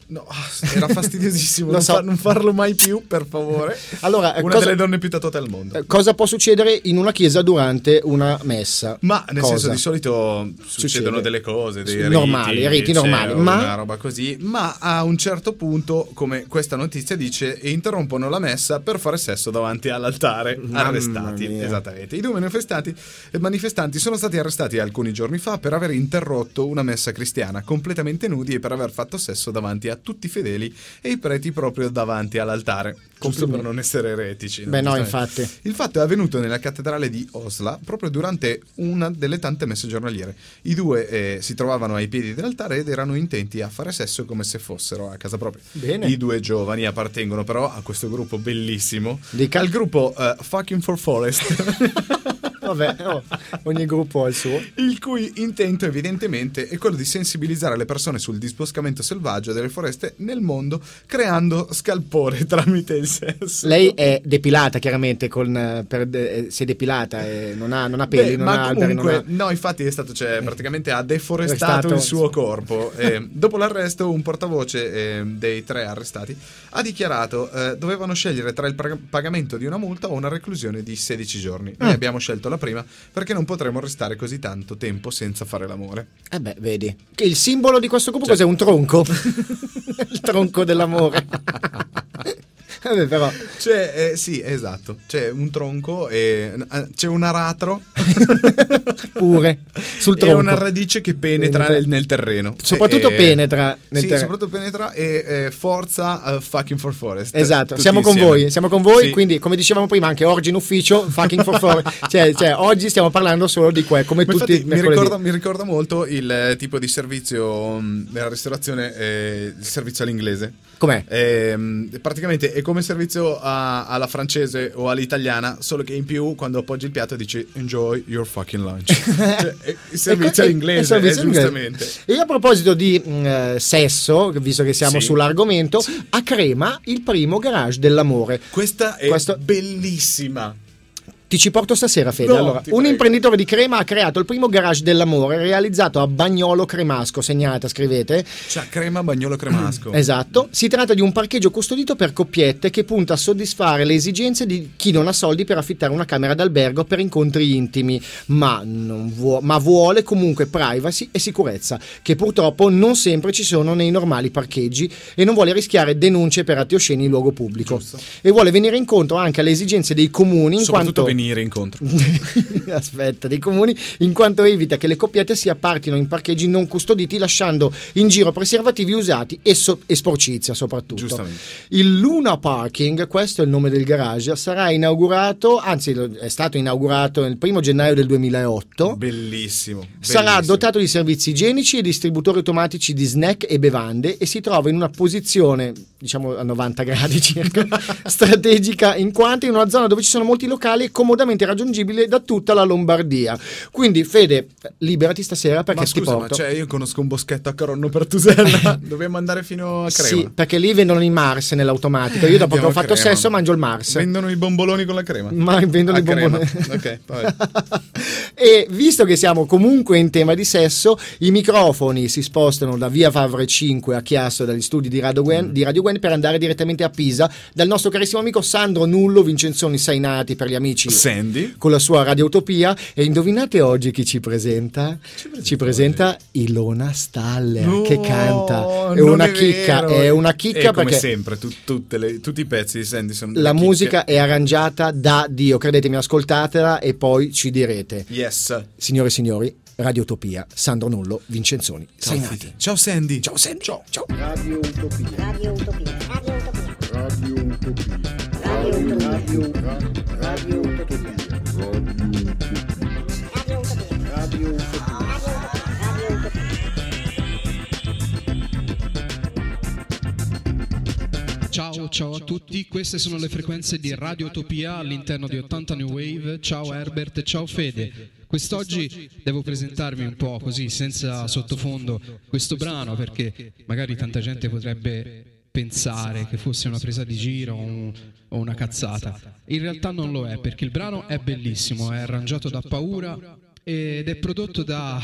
No, *laughs* era fastidiosissimo. *laughs* Non, so. fa- non farlo mai più, per favore. Allora, Una cosa- delle donne più tatuate al mondo. Eh, Cosa può succedere in una chiesa durante una messa? Ma nel Cosa? senso di solito succedono Succede. delle cose, dei riti, normali, riti normali, ma- una roba così, ma a un certo punto, come questa notizia dice, interrompono la messa per fare sesso davanti all'altare, Mamma arrestati. mia. Esattamente. I due manifestanti, eh, manifestanti sono stati arrestati alcuni giorni fa per aver interrotto una messa cristiana completamente nudi e per aver fatto sesso davanti a tutti i fedeli e i preti proprio davanti all'altare. Giusto per non essere eretici. Beh, no, infatti. Il fatto è avvenuto nella cattedrale di Osla proprio durante una delle tante messe giornaliere. I due eh, si trovavano ai piedi dell'altare ed erano intenti a fare sesso come se fossero a casa propria. Bene. I due giovani appartengono però a questo gruppo bellissimo, Dica. al gruppo eh, Fucking for Forest. *laughs* Vabbè, oh, ogni gruppo ha il suo. Il cui intento evidentemente è quello di sensibilizzare le persone sul disboscamento selvaggio delle foreste nel mondo creando scalpore *laughs* tramite il sesso. Lei è depilata chiaramente, con, eh, per eh, si è depilata, e non ha, non ha peli, Beh, non ma ha alberi, comunque, non ha... no, infatti è stato, cioè, praticamente ha deforestato Restato- il suo corpo. Eh, dopo l'arresto, un portavoce eh, dei tre arrestati ha dichiarato eh, dovevano scegliere tra il pag- pagamento di una multa o una reclusione di 16 giorni. Noi Ah. abbiamo scelto la prima perché non potremo restare così tanto tempo senza fare l'amore. Eh beh, vedi. Che Il simbolo di questo gruppo Cioè- cos'è? Un tronco? *laughs* il tronco dell'amore. *laughs* Vabbè, però... Cioè, eh, sì, esatto. C'è un tronco e eh, c'è un aratro *laughs* Pure sul e tronco. una radice che penetra nel, nel terreno. Soprattutto E- penetra nel sì, terreno. soprattutto penetra e eh, forza eh, fucking for forest. Esatto, siamo con insieme. voi, siamo con voi, Sì. quindi come dicevamo prima anche oggi in ufficio, fucking for four, *laughs* cioè, cioè, oggi stiamo parlando solo di que, come Ma tutti infatti mi ricorda, mi ricorda molto il eh, tipo di servizio mh, nella ristorazione, eh, il servizio all'inglese. Com'è? Ehm, praticamente è come servizio a- alla francese o all'italiana, solo che in più quando appoggi il piatto dici enjoy your fucking lunch. *laughs* cioè, è il servizio E- e- all'inglese, e servizio eh, all'inglese. giustamente. E a proposito di mh, eh, sesso, visto che siamo Sì. sull'argomento, a Crema il primo garage dell'amore. Questa è Questo- bellissima. Ti ci porto stasera, Fede. No, allora, un prego. imprenditore di Crema ha creato il primo garage dell'amore realizzato a Bagnolo Cremasco. Segnata, scrivete. Cioè, crema bagnolo cremasco. Esatto. Si tratta di un parcheggio custodito per coppiette che punta a soddisfare le esigenze di chi non ha soldi per affittare una camera d'albergo per incontri intimi, ma, non vuo- ma vuole comunque privacy e sicurezza, che purtroppo non sempre ci sono nei normali parcheggi e non vuole rischiare denunce per atti osceni in luogo pubblico. Giusto. E vuole venire incontro anche alle esigenze dei comuni in Soprattutto quanto... venire incontro. *laughs* Aspetta, dei comuni, in quanto evita che le coppiette si appartino in parcheggi non custoditi, lasciando in giro preservativi usati e, so- e sporcizia soprattutto. Giustamente. Il Luna Parking, questo è il nome del garage, sarà inaugurato, anzi è stato inaugurato il primo gennaio del 2008. Bellissimo. Sarà bellissimo. dotato di servizi igienici e distributori automatici di snack e bevande e si trova in una posizione diciamo a 90 gradi *laughs* circa, strategica in quanto in una zona dove ci sono molti locali e comodamente raggiungibile da tutta la Lombardia. Quindi Fede, liberati stasera perché Ma ti scusa, ma porto. cioè, io conosco un boschetto a Caronno Pertusella. *laughs* Dobbiamo andare fino a Crema. Sì, perché lì vendono i Mars nell'automatico. Io dopo che ho fatto Crema. sesso mangio il Mars. Vendono i bomboloni con la crema. Ma vendono A i crema. bomboni. *laughs* Ok, e visto che siamo comunque in tema di sesso, i microfoni si spostano da via Favre 5 a Chiasso dagli studi di Radio, Gwen, di Radio Gwen per andare direttamente a Pisa dal nostro carissimo amico Sandro Nullo Vincenzoni Sainati per gli amici Sandy. con la sua Radiotopia e indovinate oggi chi ci presenta? Ci presenta, Ilona Staller No, che canta. È una è chicca, è una chicca come perché sempre, tu- tutte le- tutti i pezzi di Sandy sono la chicche. musica è arrangiata da Dio, credetemi, ascoltatela e poi ci direte. Yes. Signore e signori, Radiotopia, Sandro Nullo, Vincenzoni, Ciao, Sainati. Fede. Ciao Sandy. Ciao Sandy. Ciao. Ciao. Radio Utopia. Radio Utopia. Radio Utopia. Radio Utopia. Radio Utopia. Radio Utopia. Ciao, ciao a tutti, queste sono le frequenze di Radio Utopia all'interno di 80 New Wave. Ciao Herbert, ciao Fede. Quest'oggi devo presentarvi un po' così, senza sottofondo, questo brano perché magari tanta gente potrebbe pensare che fosse una presa di giro un- o una cazzata. In realtà non lo è perché il brano è bellissimo, è arrangiato da Paura ed è prodotto da,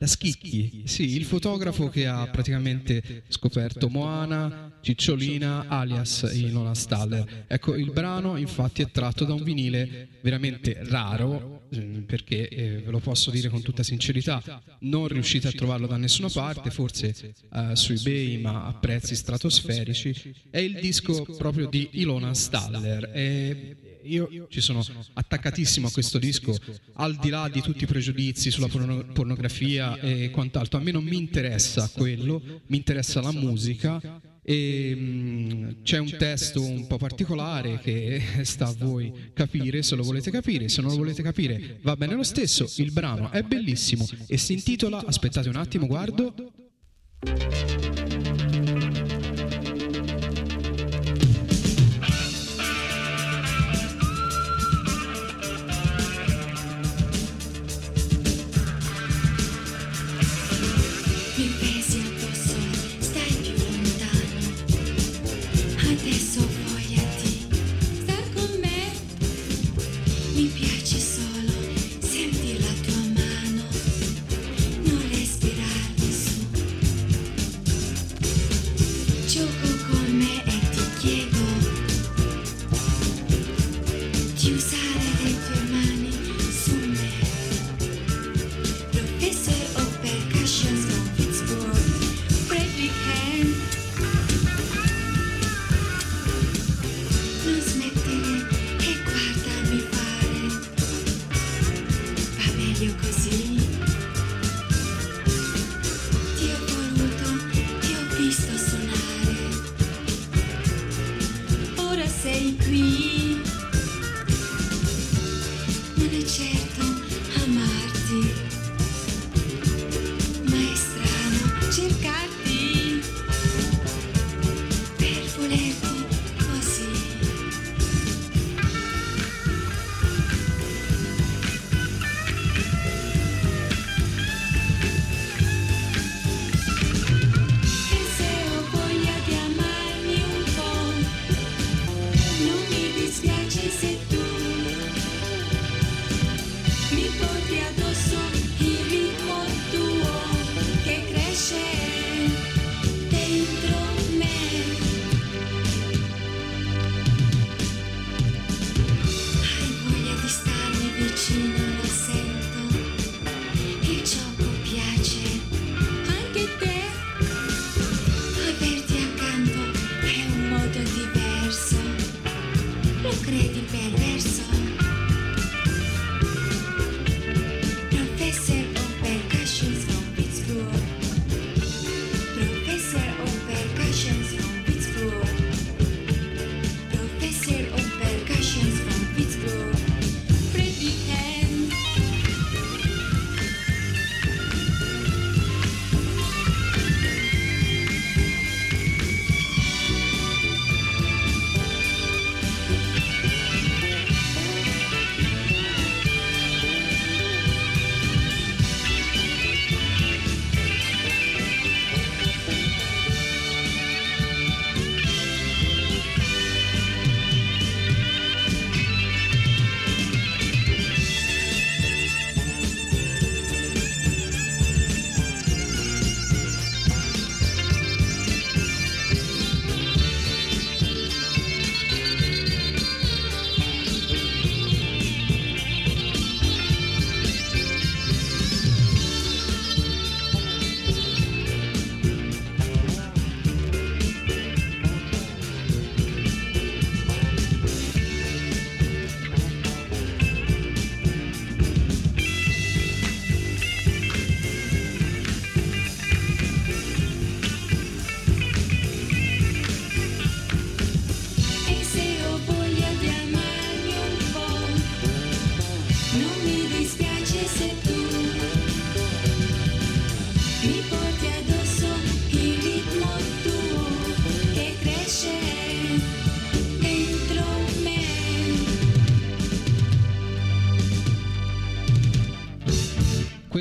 da Schicchi, sì, il fotografo che ha praticamente scoperto Moana, Cicciolina, alias Ilona Staller. Ecco, il brano infatti è tratto da un vinile veramente raro, ehm, perché eh, ve lo posso dire con tutta sincerità, non riuscite a trovarlo da nessuna parte, forse eh, su eBay, ma a prezzi stratosferici. È il disco proprio di Ilona Staller. E io ci sono attaccatissimo a questo disco, al di là di tutti i pregiudizi sulla porno- pornografia e quant'altro. A me non mi interessa quello, mi interessa la musica. E c'è un testo un po' particolare che *laughs* sta a voi capire se lo volete capire, se non lo volete capire va bene lo stesso. Il brano è bellissimo e si intitola, aspettate un attimo, guardo.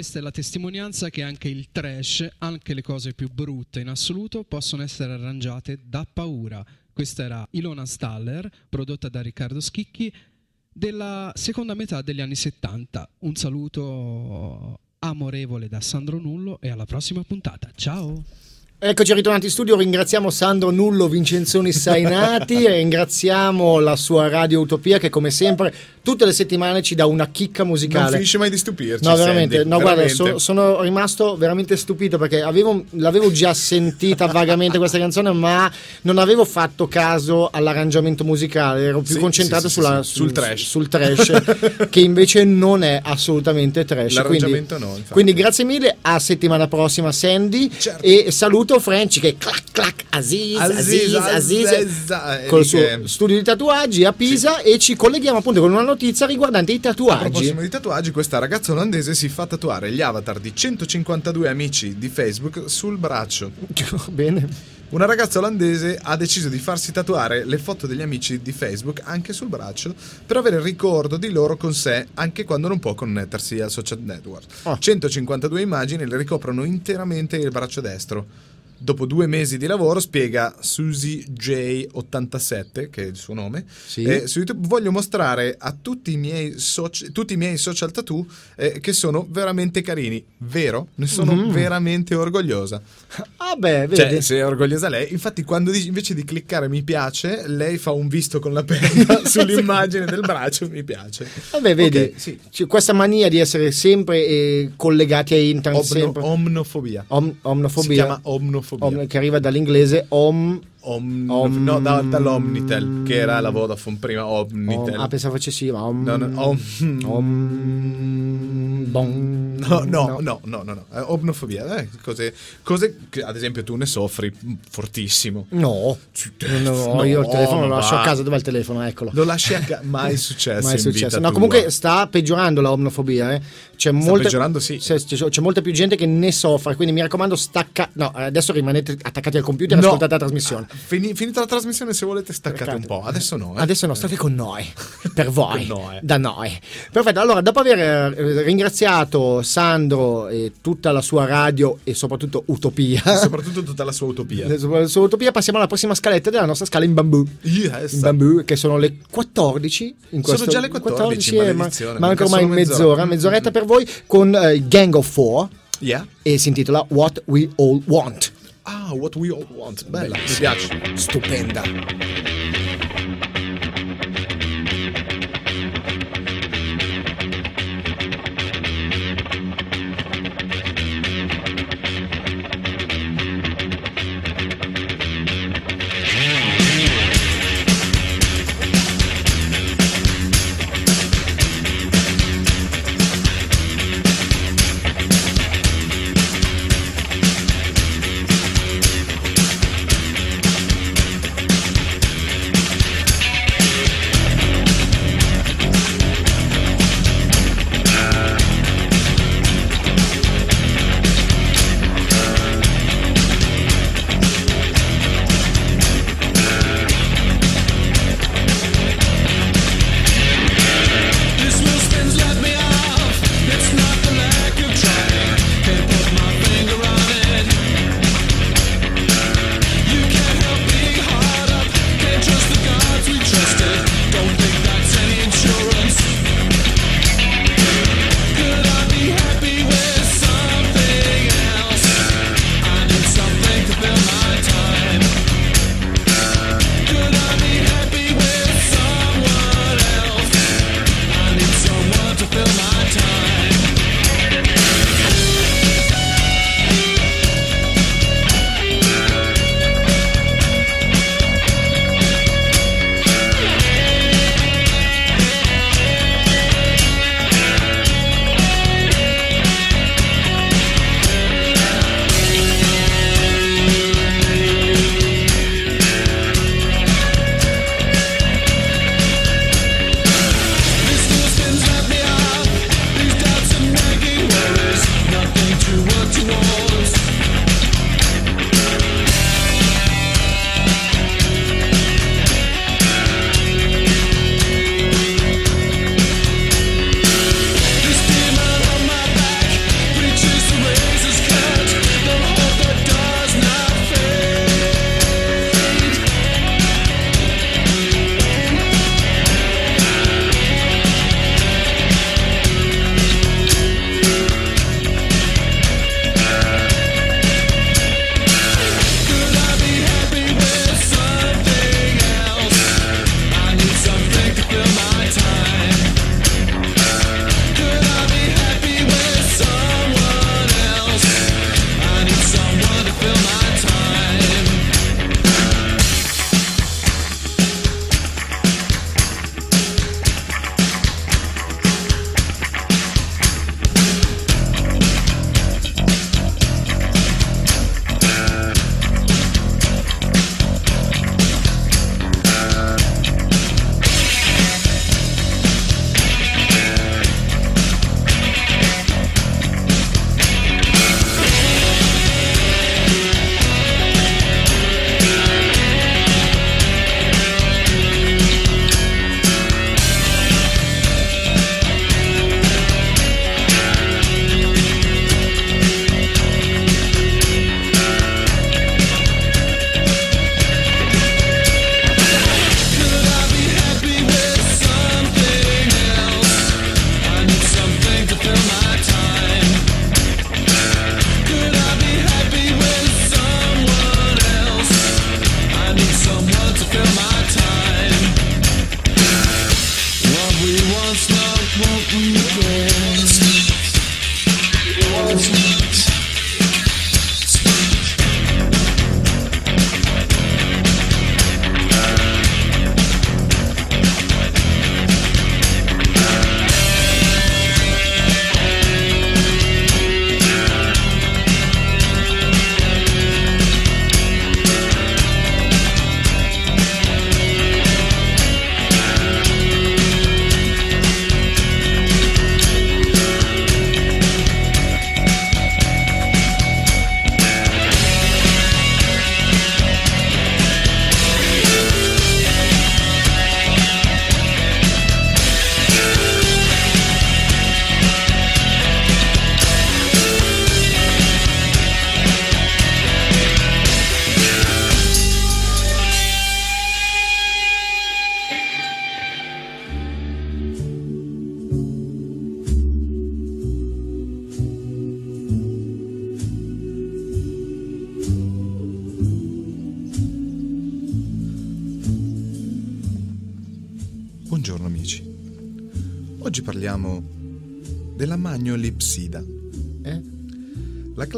Questa è la testimonianza che anche il trash, anche le cose più brutte in assoluto, possono essere arrangiate da paura. Questa era Ilona Staller, prodotta da Riccardo Schicchi, della seconda metà degli anni 70. Un saluto amorevole da Sandro Nullo e alla prossima puntata. Ciao! Eccoci ritornati in studio, ringraziamo Sandro Nullo Vincenzoni Sainati, ringraziamo la sua Radio Utopia che come sempre tutte le settimane ci dà una chicca Non musicale. finisce mai di stupirci. No, veramente, Sandy, no, guarda, veramente. so- sono rimasto veramente stupito perché avevo- l'avevo già sentita vagamente questa canzone, ma non avevo fatto caso all'arrangiamento musicale, ero più Sì, concentrato sì, sì, sulla- sì, sul trash. sul trash, *laughs* che invece non è assolutamente trash. L'arrangiamento quindi, no, infatti. quindi grazie mille, a settimana prossima Sandy Certo. e saluto Franci che clac clac Aziz, Aziz, Aziz, Aziz, Aziz, col eh, suo che- studio di tatuaggi a Pisa e ci colleghiamo appunto con una notizia riguardante i A tatuaggi. proposito di tatuaggi, questa ragazza olandese si fa tatuare gli avatar di 152 amici di Facebook sul braccio. *laughs* Bene. Una ragazza olandese ha deciso di farsi tatuare le foto degli amici di Facebook anche sul braccio per avere il ricordo di loro con sé anche quando non può connettersi al social network. Ah. 152 immagini le ricoprono interamente il braccio destro. Dopo due mesi di lavoro, spiega Susie J87, che è il suo nome, Sì. eh, su YouTube voglio mostrare a tutti i miei, soci- tutti i miei social tattoo eh, che sono veramente carini. Vero? Ne sono Mm. veramente orgogliosa. Vabbè, vedi. Cioè, se è orgogliosa lei, infatti, quando dici- invece di cliccare mi piace, lei fa un visto con la penna *laughs* sull'immagine del braccio. Mi piace. Vabbè, vedi, Ok, sì. c'è questa mania di essere sempre eh, collegati a internet, Omno- sempre. omnofobia. Om- omnofobia. Si chiama omnofobia. Om- che arriva dall'inglese om, Om- Om- no, da- dall'Omnitel, che era la Vodafone prima. Omnitel. om- ah, pensavo facessi om, No, no, om- om- bon. No, no, no, no, no, no. Eh, omnofobia, eh, cose, cose che ad esempio tu ne soffri fortissimo. No, no, no, io il No, telefono lo lascio a va. casa, dov'è il telefono? Eccolo. Lo lasci a casa, mai *laughs* successo. Mai successo. No, tua. comunque sta peggiorando la omnofobia. Eh. C'è molta, peggiorando, sì. c'è, c'è- c'è molta più gente che ne soffre. Quindi mi raccomando, stacca. No, adesso rimanete attaccati al computer e No. ascoltate la trasmissione. Fini- finita la trasmissione, se volete, staccate un po'. Adesso no. eh. Adesso no, state con noi, *laughs* per voi, Con noi. da noi. Perfetto, allora dopo aver eh, ringraziato Sandro e tutta la sua radio e soprattutto Utopia, Soprattutto tutta la sua utopia. *laughs* la sua Utopia, passiamo alla prossima scaletta della nostra scala in bambù. Yes. In bambù, che sono le 14. In Sono questo- già le 14, eh, ma, maledizione, manca manca ormai solo mezz'ora, mezz'ora. mezz'oretta per voi con eh, Gang of Four Yeah. e si intitola What We All Want. Ah, what we all want. Bella, mi piace. Stupenda.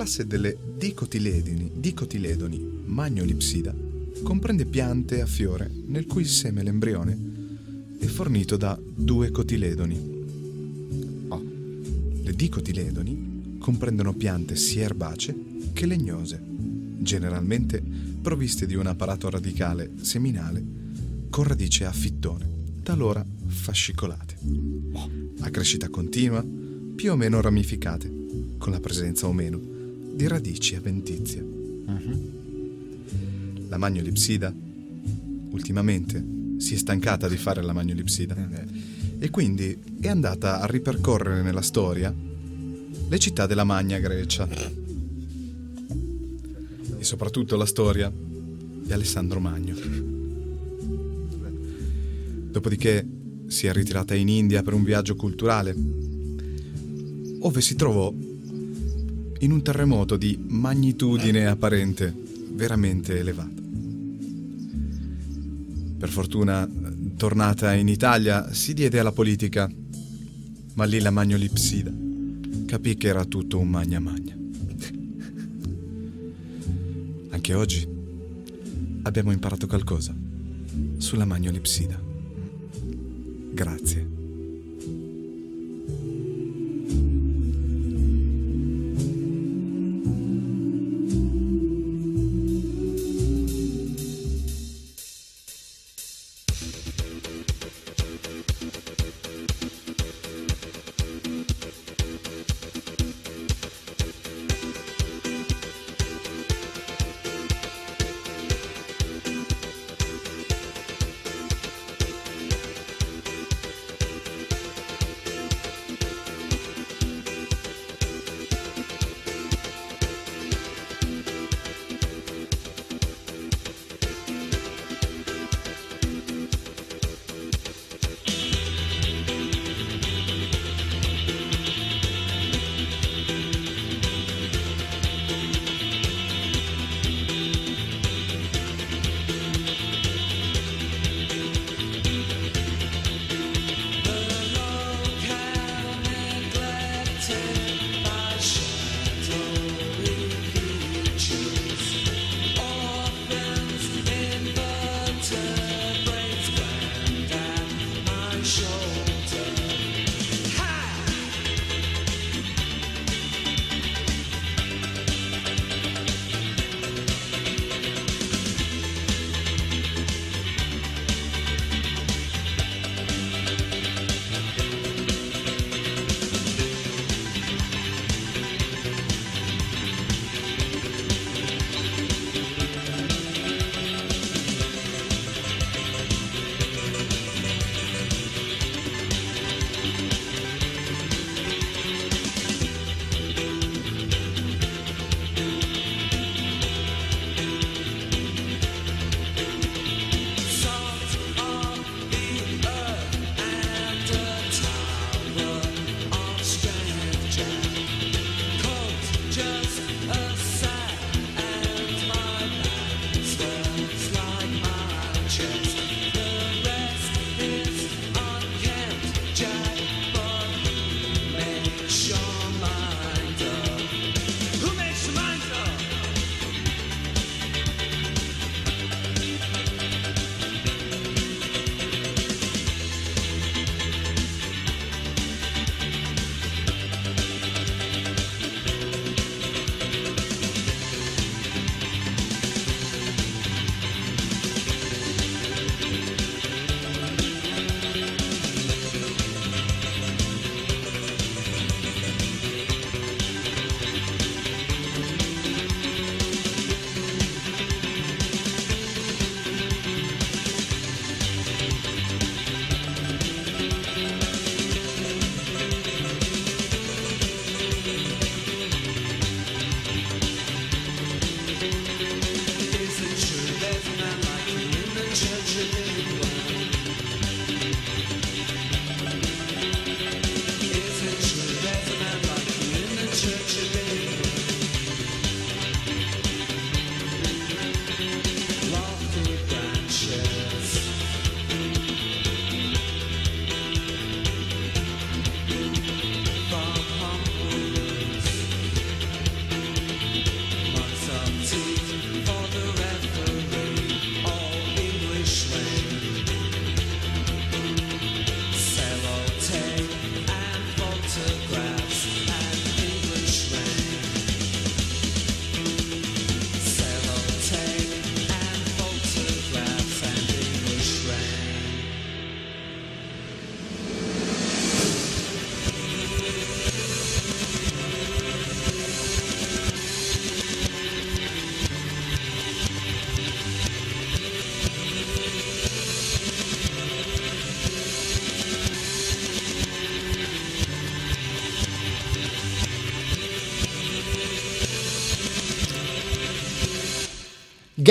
Classe delle dicotiledoni, dicotiledoni magnolipsida comprende piante a fiore nel cui seme l'embrione è fornito da due cotiledoni. Oh. Le dicotiledoni comprendono piante sia erbacee che legnose, generalmente provviste di un apparato radicale seminale con radice a fittone, talora fascicolate, a crescita continua, più o meno ramificate, con la presenza o meno di radici avventizie. La magnolipsida ultimamente si è stancata di fare la magnolipsida e quindi è andata a ripercorrere nella storia le città della Magna Grecia e soprattutto la storia di Alessandro Magno. Dopodiché si è ritirata in India per un viaggio culturale, ove si trovò in un terremoto di magnitudine apparente veramente elevata. Per fortuna, tornata in Italia, si diede alla politica, ma lì la magnolipsida capì che era tutto un magna magna. Anche oggi abbiamo imparato qualcosa sulla magnolipsida. Grazie.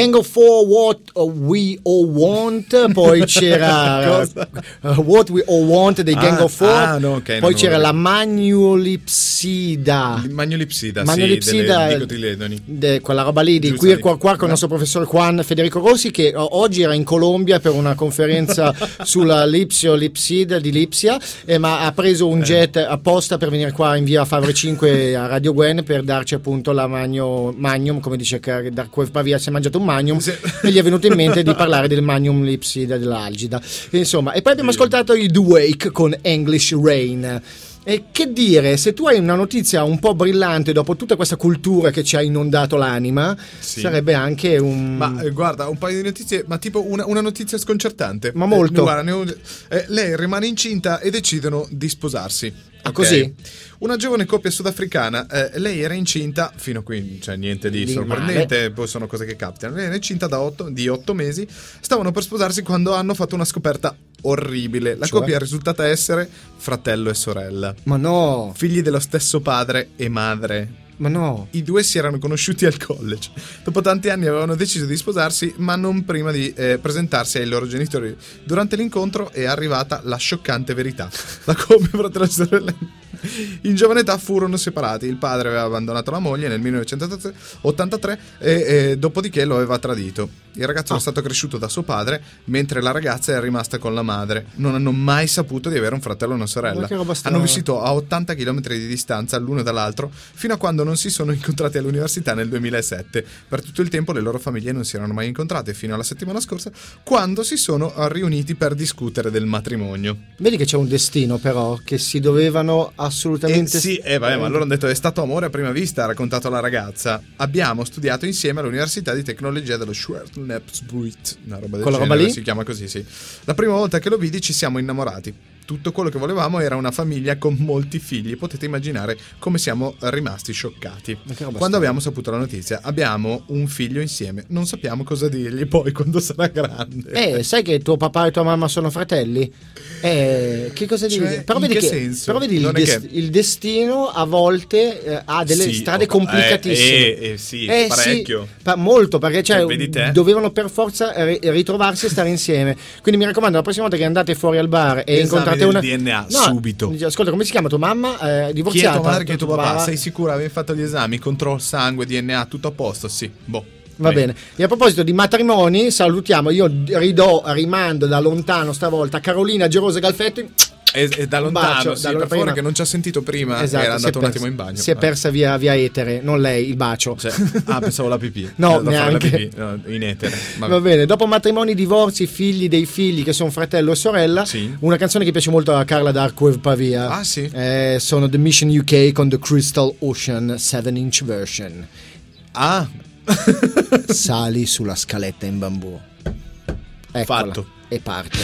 Gang of Four, What We All Want, poi *laughs* c'era uh, What We All Want dei Gang Ah, of Four, ah, no, ok, non poi c'era la ricordo. Magnolipsida. Il Magnolipsida, Magnolipsida, sì, delle de- quella roba lì di Queer lì. Quar Quar con il Eh. nostro professor Juan Federico Rossi che oggi era in Colombia per una conferenza *laughs* sulla Lipsio Lipsida di Lipsia eh, ma ha preso Eh. un jet apposta per venire qua in via Favre 5 a Radio Gwen per darci appunto la magno, Magnum come dice Car- da Queer Pavia si è mangiato un Magnum Sì. e gli è venuto in mente di *laughs* parlare del Magnum Lipsida dell'Algida E insomma e poi abbiamo ascoltato i The Wake con English Rain e che dire, se tu hai una notizia un po' brillante dopo tutta questa cultura che ci ha inondato l'anima, Sì. sarebbe anche un... Ma eh, guarda, un paio di notizie, ma tipo una, una notizia sconcertante. Ma molto. Eh, guarda, ne eh, lei rimane incinta e decidono di sposarsi. Ah, così? Una giovane coppia sudafricana, eh, lei era incinta fino a qui, cioè niente di Di sorprendente, poi sono cose che capitano. Lei era incinta da otto, di otto mesi, stavano per sposarsi quando hanno fatto una scoperta orribile. La Cioè? coppia è risultata essere fratello e sorella, Ma no, figli dello stesso padre e madre. Ma no. I due si erano conosciuti al college. Dopo tanti anni avevano deciso di sposarsi, ma non prima di eh, presentarsi ai loro genitori. Durante l'incontro è arrivata la scioccante verità. La coppia fratello e sorella in giovane età furono separati. Il padre aveva abbandonato la moglie nel 1983 e, e dopodiché lo aveva tradito. Il ragazzo era stato cresciuto da suo padre, mentre la ragazza era rimasta con la madre. Non hanno mai saputo di avere un fratello e una sorella. Hanno vissuto a 80 km di distanza l'uno dall'altro fino a quando non si sono incontrati all'università nel 2007. Per tutto il tempo le loro famiglie non si erano mai incontrate fino alla settimana scorsa quando si sono riuniti per discutere del matrimonio. Vedi che c'è un destino però, che si dovevano assolutamente... sì, eh, vabbè, ma allora hanno detto è stato amore a prima vista, ha raccontato la ragazza. Abbiamo studiato insieme all'Università di Tecnologia dello Schwertnepsbuit, una roba del Quella roba genere, lì? si chiama così, sì. La prima volta che lo vidi ci siamo innamorati. Tutto quello che volevamo era una famiglia con molti figli. Potete immaginare come siamo rimasti scioccati. Quando abbiamo saputo la notizia, abbiamo un figlio insieme. Non sappiamo cosa dirgli poi quando sarà grande. Eh, sai che tuo papà e tua mamma sono fratelli? Eh, che cosa Cioè, dire? Però vedi che senso? però vedi il, Non è des- che- il destino a volte eh, ha delle Sì, strade oh, complicatissime. eh, eh, sì, parecchio. pa- molto, perché cioè, Eh, dovevano per forza ri- ritrovarsi e stare insieme. Quindi mi raccomando, la prossima volta che andate fuori al bar e Esame incontrate del una... DNA, No, subito. Ascolta, come si chiama tua mamma? Eh, Chi è divorziata? tua madre, chi è tuo papà? Sei sicura? Avevi fatto gli esami? Controllo sangue, DNA, tutto a posto? Sì. Boh. Va bene. E a proposito di matrimoni, salutiamo. Io ridò, rimando da lontano stavolta Carolina Gerosa Galfetti. E, e da lontano, bacio, sì, da per favore, che non ci ha sentito prima. Esatto, era è andato un persa- attimo in bagno. Si è Ah. persa via, via etere, non lei, il bacio. Cioè, ah, pensavo la pipì. *laughs* No, la neanche. pipì, no, in etere. Vabbè. Va bene, dopo matrimoni, divorzi, figli dei figli che sono fratello e sorella, Sì. una canzone che piace molto a Carla Darkweave Pavia. Ah, sì? Eh, sono The Mission UK con The Crystal Ocean 7 inch version. Ah, Sali sulla scaletta in bambù. Eccola. Fatto. E parte.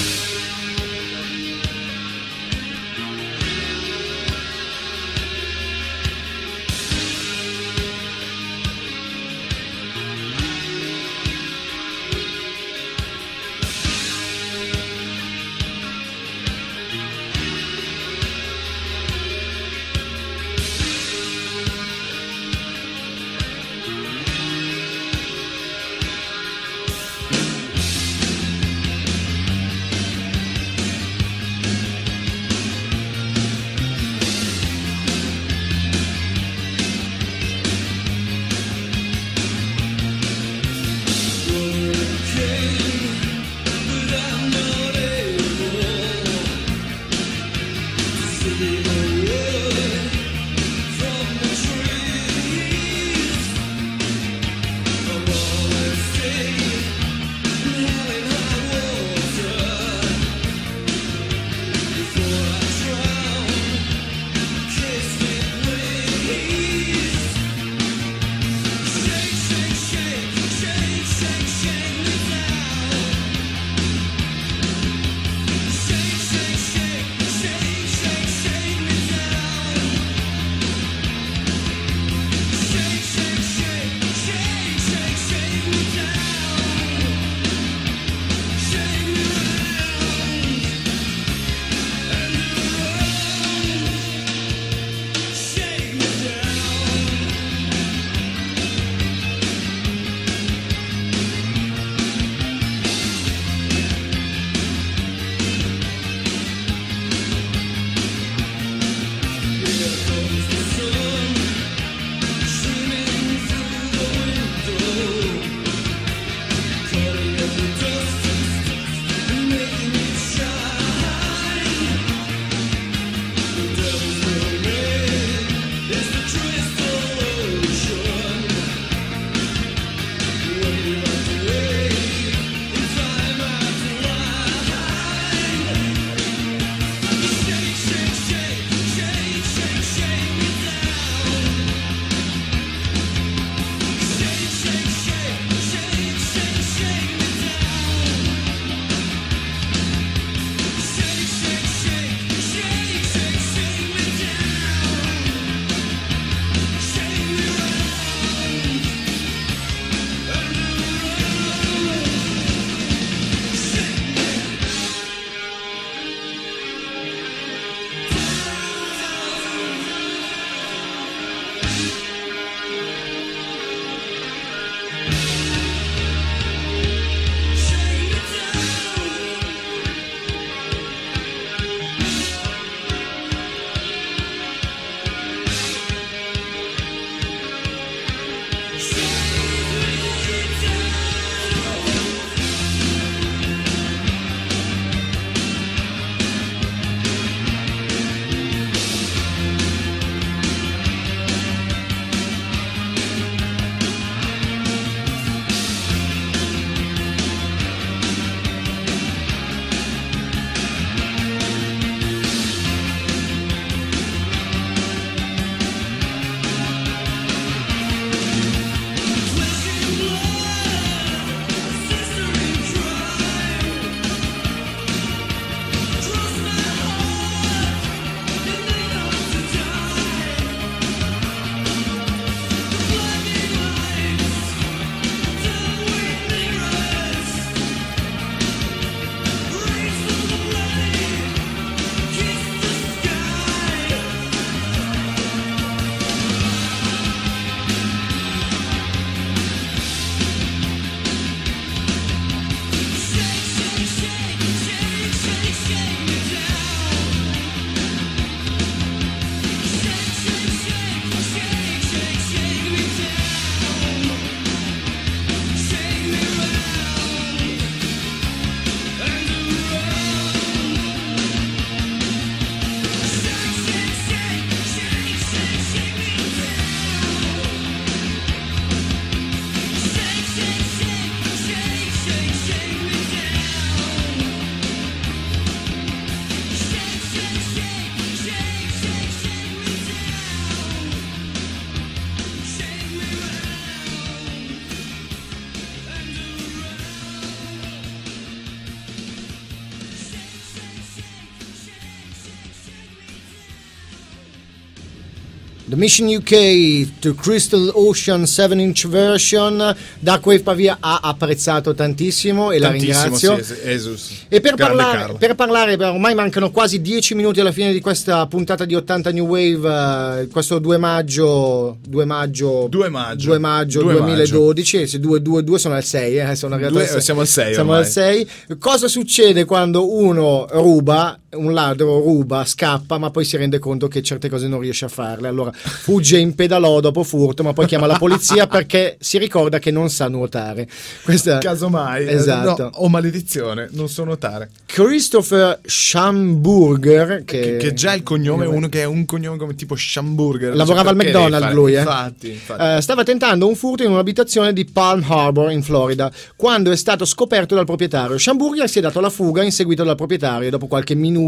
The Mission UK to Crystal Ocean 7 inch version. Darkwave Pavia ha apprezzato tantissimo e la Tantissimo, ringrazio. sì, es- Esus. E per parlare, per parlare, ormai mancano quasi 10 minuti alla fine di questa puntata di 80 New Wave, eh, questo 2 maggio, 2 maggio, 2 maggio. 2 maggio 2 2012, e se 2, 2, 2 sono al 6, eh, sono arrivato Due- al 6. siamo al 6 Siamo al 6. Cosa succede quando uno ruba, un ladro ruba, scappa, ma poi si rende conto che certe cose non riesce a farle, allora fugge in pedalò dopo furto, ma poi chiama la polizia *laughs* perché si ricorda che non sa nuotare. Questa Casomai. eh, Esatto. No, oh maledizione, non so nuotare. Christopher Schamburger che, Che, che già il cognome è uno che è un cognome come tipo Schamburger. Lavorava al McDonald's lui, eh? Infatti, infatti. Eh, stava tentando un furto in un'abitazione di Palm Harbor in Florida quando è stato scoperto dal proprietario. Schamburger si è dato alla fuga inseguito dal proprietario dopo qualche minuto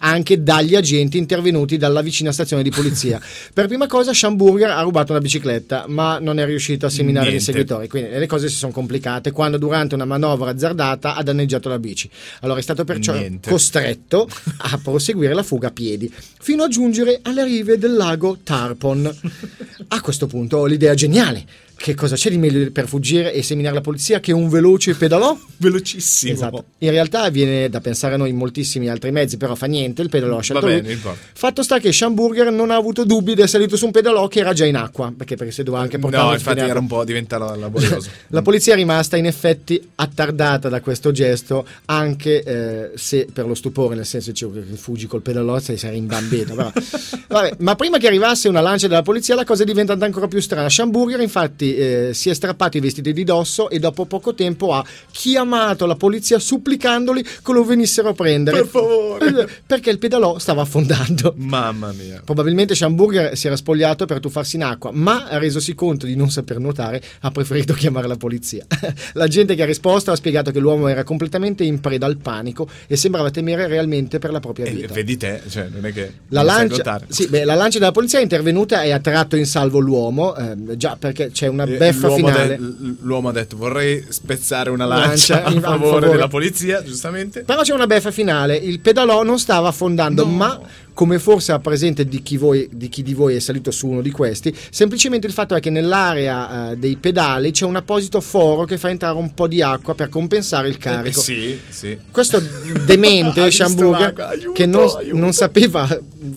anche dagli agenti intervenuti dalla vicina stazione di polizia. *laughs* per prima cosa Schamburger ha rubato una bicicletta ma non è riuscito a seminare gli Niente. inseguitori, quindi le cose si sono complicate quando durante una manovra azzardata ha danneggiato la bici. Allora è stato perciò Niente. costretto a *laughs* proseguire la fuga a piedi fino a giungere alle rive del lago Tarpon. *laughs* A questo punto ho l'idea geniale. Che cosa c'è di meglio per fuggire e seminare la polizia che un veloce pedalò? *laughs* Velocissimo. Esatto. In realtà viene da pensare a noi in moltissimi altri mezzi, però fa niente, il pedalò ha scelto Va lui. bene, importa. Fatto sta che Schamburger non ha avuto dubbi ed è salito su un pedalò che era già in acqua, perché, perché si doveva anche portare No, infatti era un po' diventato laborioso. *laughs* La polizia è rimasta in effetti attardata da questo gesto, anche eh, se per lo stupore, nel senso cioè, che fuggi col pedalò sei, sei rimbambito. però. *laughs* Vabbè, ma prima che arrivasse una lancia della polizia la cosa è diventata ancora più strana. Schamburger infatti eh, si è strappato i vestiti di dosso e dopo poco tempo ha chiamato la polizia supplicandoli che lo venissero a prendere. Per favore. Eh, Perché il pedalò stava affondando. Mamma mia. Probabilmente Schamburger si era spogliato per tuffarsi in acqua, ma resosi conto di non saper nuotare, ha preferito *laughs* chiamare la polizia. *laughs* la gente che ha risposto ha spiegato che l'uomo era completamente in preda al panico e sembrava temere realmente per la propria vita. vedi te, cioè non è che La lancia, sì, beh, la lancia della polizia è intervenuta e ha tratto in salvo l'uomo, ehm, già perché c'è una Eh, beffa l'uomo, finale. de- l'uomo ha detto vorrei spezzare una Lancia lancia, *laughs* a a favore favore. della polizia, giustamente. Però c'è una beffa finale, il pedalò non stava affondando, No. ma come forse ha presente di chi, voi- di chi di voi è salito su uno di questi, semplicemente il fatto è che nell'area eh, dei pedali c'è un apposito foro che fa entrare un po' di acqua per compensare il Eh, carico. sì, sì. Questo *laughs* demente Schamburger che non, non sapeva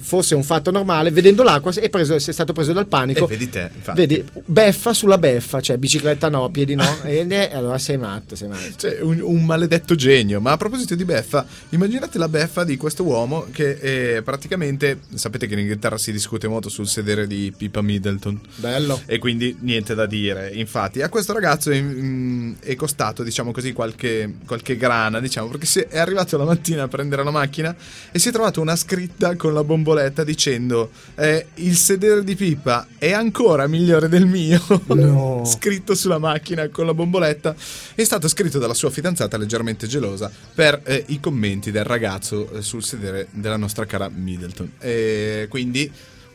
fosse un fatto normale, vedendo l'acqua è, preso, è stato preso dal panico. E vedi te, infatti. Vedi, beffa sulla beffa, cioè bicicletta no, piedi no, e e allora sei matto, sei matto. Cioè, un, un maledetto genio. Ma a proposito di beffa, immaginate la beffa di questo uomo che è praticamente. Sapete che in Inghilterra si discute molto sul sedere di Pippa Middleton. Bello. E quindi niente da dire. Infatti, a questo ragazzo è, mm, è costato, diciamo così, qualche, qualche grana, diciamo, perché è arrivato la mattina a prendere la macchina e si è trovato una scritta con la bomboletta dicendo: eh, Il sedere di Pippa è ancora migliore del mio. No. *laughs* scritto sulla macchina con la bomboletta. È stato scritto dalla sua fidanzata leggermente gelosa per eh, i commenti del ragazzo eh, sul sedere della nostra cara Middleton. E quindi.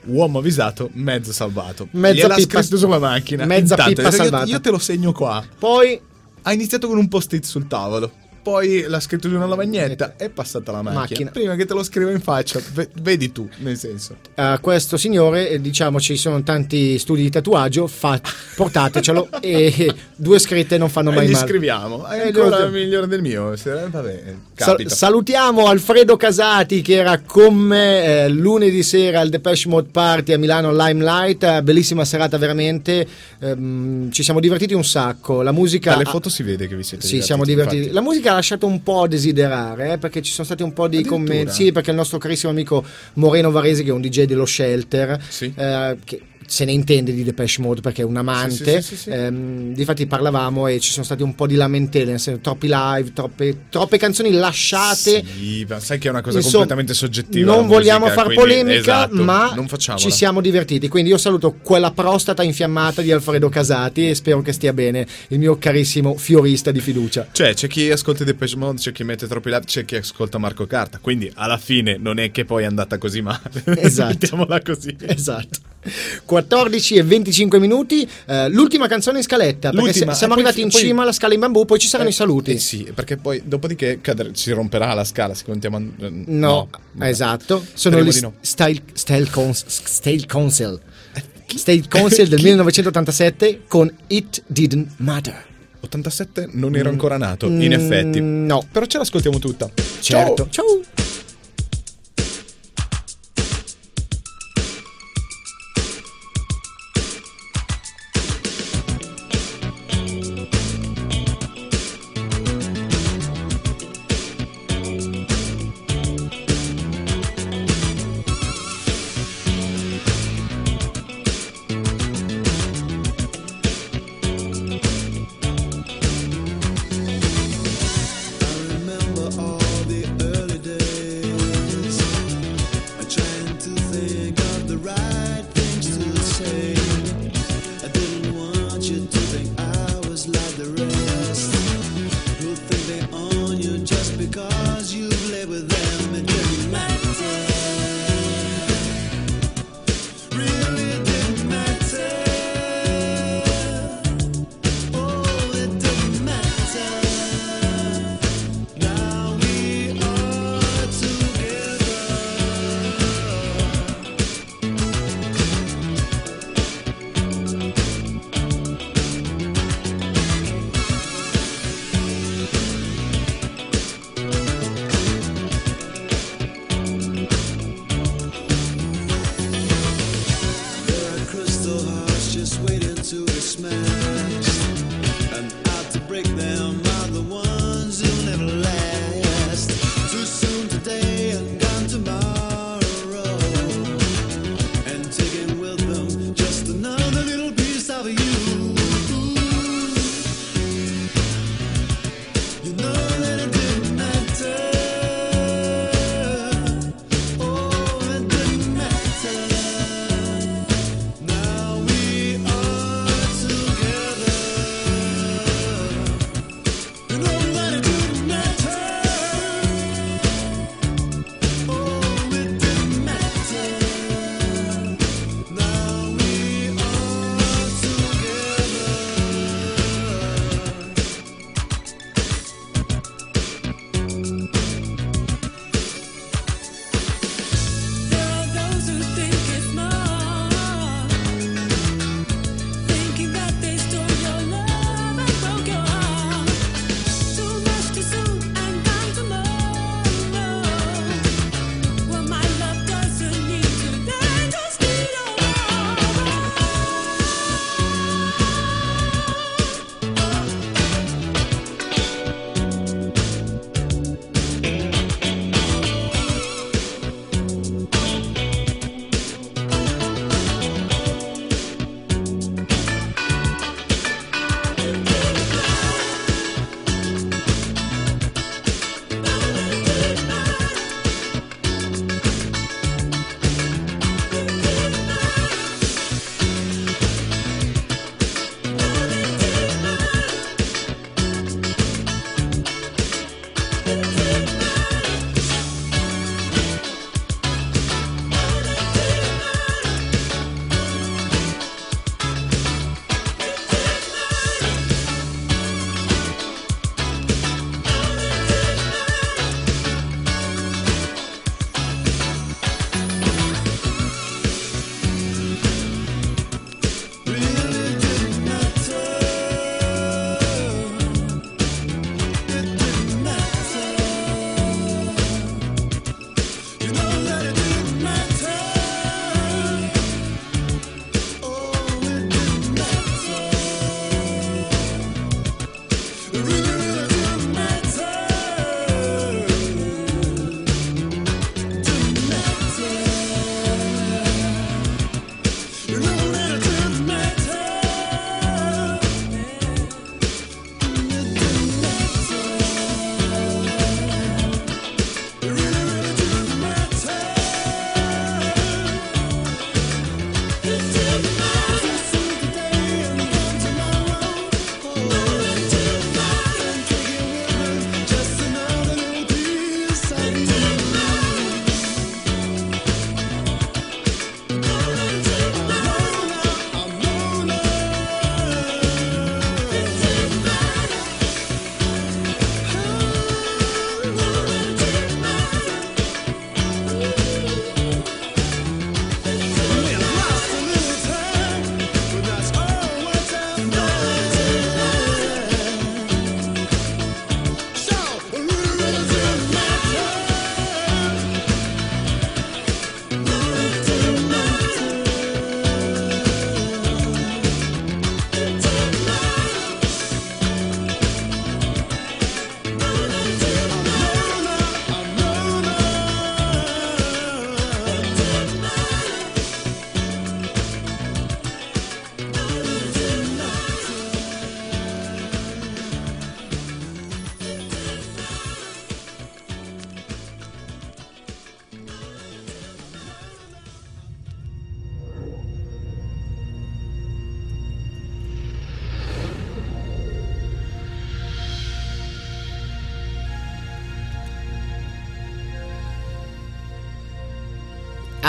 Uomo avvisato, mezzo salvato. Mezza Gliel'ha pippa- scritto sulla macchina. mezza Intanto, pippa io- salvata. Io te lo segno qua. Poi Ha iniziato con un post-it sul tavolo. Poi l'ha scritto su una lavagnetta. È passata la macchina. Macchina. Prima che te lo scriva in faccia, ve- vedi tu, nel senso. a questo signore, eh, diciamo, ci sono tanti studi di tatuaggio, fa- portatecelo e *laughs* due scritte non fanno E mai gli male. scriviamo. È Eh, ancora lo- migliore del mio. Vabbè, Sa- capita. salutiamo Alfredo Casati che era con me eh, lunedì sera al Depeche Mode Party a Milano Limelight, eh, bellissima serata veramente, ehm, ci siamo divertiti un sacco, la musica... Dalle ha- foto si vede che vi siete Sì, siamo divertiti. La musica ha lasciato un po' a desiderare, eh, perché ci sono stati un po' di commenti. Sì, perché il nostro carissimo amico Moreno Varese, che è un DJ dello Shelter, Sì. eh, che se ne intende di Depeche Mode perché è un amante. Sì, sì, sì, ehm, difatti parlavamo e ci sono stati un po' di lamentele, troppi live, troppe, troppe canzoni lasciate. Sì, ma sai che è una cosa Insomma, completamente soggettiva. Non la vogliamo musica, far quindi- polemica, esatto, ma ci siamo divertiti. Quindi io saluto quella prostata infiammata di Alfredo Casati e spero che stia bene il mio carissimo fiorista di fiducia. Cioè, c'è chi ascolta Depeche Mode, c'è chi mette troppi live, c'è chi ascolta Marco Carta. Quindi, alla fine, non è che poi è andata così male. *laughs* Esatto. Mettiamola così. Esatto. 14 e 25 minuti. eh, l'ultima canzone in scaletta. Perché L'ultima, siamo arrivati in poi- cima alla scala in bambù, poi ci saranno i saluti. Eh sì, perché poi dopodiché cadere- si romperà la scala se contiamo... No, vabbè. esatto. Sono gli no. style, style, cons- style council. State Council del *laughs* 1987 con It Didn't Matter. 87 non ero ancora nato, in effetti. Mm, no. Però ce l'ascoltiamo tutta. Certo. Ciao. Ciao.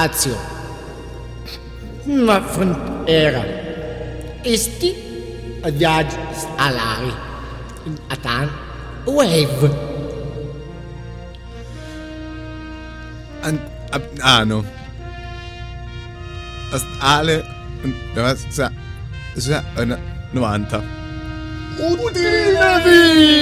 Azione. Ma frontiera. Esti viaggi alari. Atan wave. An- a- ano. Eh, sa- sa- eh, 90. Udinavi!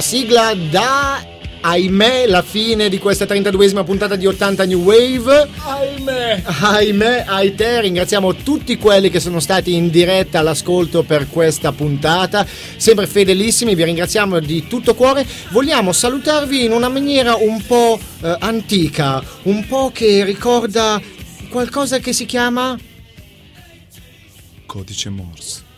La sigla da, ahimè, la fine di questa 32esima puntata di 80 New Wave. Ahimè. Ahimè, ai te, ringraziamo tutti quelli che sono stati in diretta all'ascolto per questa puntata, sempre fedelissimi, vi ringraziamo di tutto cuore. Vogliamo salutarvi in una maniera un po' eh, antica, un po' che ricorda qualcosa che si chiama Codice Morse.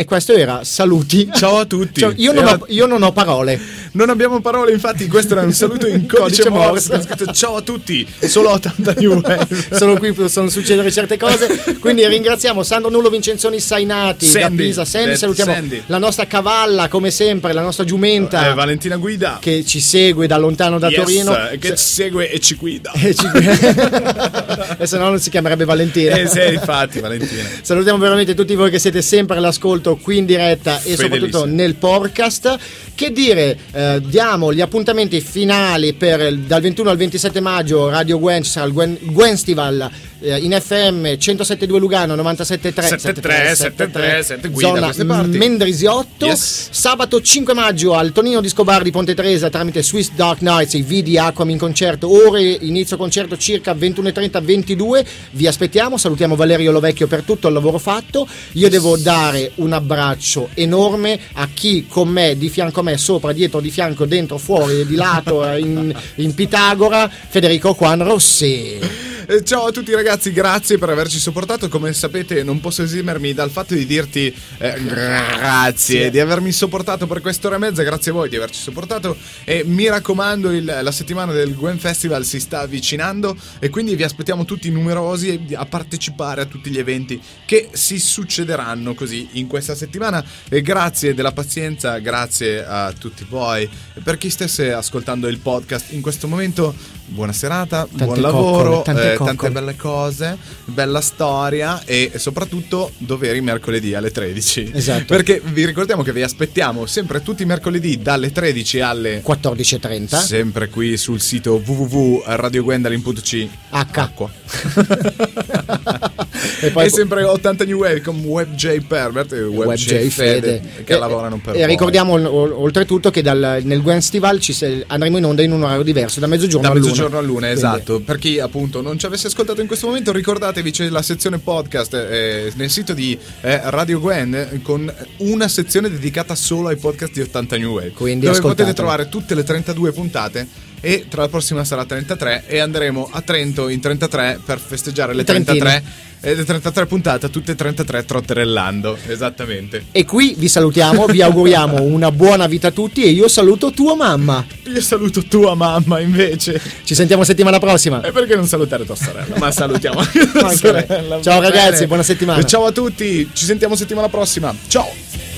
E questo era saluti. Ciao a tutti. Cioè, io, non ho, io non ho parole. Non abbiamo parole, infatti, questo era un saluto in *laughs* Codice Morse. Scritto Ciao a tutti, solo 80 New Wave. *laughs* Sono qui possono succedere certe cose. Quindi ringraziamo Sandro Nullo Vincenzioni Sainati Sandy, da Pisa. Sandy, salutiamo Sandy. la nostra cavalla, come sempre, la nostra giumenta Eh, Valentina Guida. che ci segue da lontano da Yes, Torino. Che ci segue e ci guida. E ci- *laughs* e se no non si chiamerebbe Valentina. Eh sì, infatti, Valentina. Salutiamo veramente tutti voi che siete sempre all'ascolto qui in diretta e soprattutto nel podcast. Che dire, eh, diamo gli appuntamenti finali per dal 21 al 27 maggio Radio Gwen, sarà il Gwen, Gwenstival eh, in FM 107.2 Lugano 97.3 73, 73, sette guida a zona queste parti. Mendrisiotto. Yes. Sabato 5 maggio al Tonino di Scobar di Ponte Tresa tramite Swiss Dark Nights, i V di Aquam in concerto, ore inizio concerto circa 21.30 22. Vi aspettiamo, salutiamo Valerio Lovecchio per tutto il lavoro fatto. Io devo dare un abbraccio enorme a chi con me, di fianco a me, sopra, dietro, di fianco, dentro, fuori, di lato, *laughs* in, in Pitagora, Federico Juan Rossi. Ciao a tutti ragazzi, grazie per averci sopportato. Come sapete non posso esimermi dal fatto di dirti eh, grazie di avermi sopportato per quest'ora e mezza, grazie a voi di averci sopportato e mi raccomando il- la settimana del Gwen Festival si sta avvicinando e quindi vi aspettiamo tutti numerosi a partecipare a tutti gli eventi che si succederanno così in questa settimana e grazie della pazienza, grazie a tutti voi e per chi stesse ascoltando il podcast in questo momento buona serata, Tante buon lavoro, coccole, tante eh, tante belle cose, bella storia e soprattutto doveri mercoledì alle 13. Esatto. Perché vi ricordiamo che vi aspettiamo sempre tutti i mercoledì dalle 13 alle 14.30. sempre qui sul sito www.radiogwendalin.c. Acqua. *laughs* e *laughs* E, poi sempre 80 New Wave con WebJ Pervert e WebJ, WebJ Fede, che E- lavorano per E voi. ricordiamo oltretutto che dal- nel Gwenstival ci se- andremo in onda in un orario diverso, da mezzogiorno Da mezzogiorno all'una, Quindi- esatto. Per chi appunto non ci avesse ascoltato in questo momento, ricordatevi c'è la sezione podcast eh, nel sito di eh, Radio Gwen con una sezione dedicata solo ai podcast di 80 New Wave. Quindi dove potete trovare tutte le 32 puntate. E tra la prossima sarà 33 e andremo a Trento in 33 per festeggiare le Trentino. 33 e le 33 puntate, tutte e 33 trotterellando, esattamente. E qui vi salutiamo, vi auguriamo una buona vita a tutti e io saluto tua mamma. Io saluto tua mamma invece. Ci sentiamo settimana prossima. E perché non salutare tua sorella? Ma salutiamo *laughs* anche tua sorella. Ciao ragazzi, buona settimana. Ciao a tutti, ci sentiamo settimana prossima. Ciao.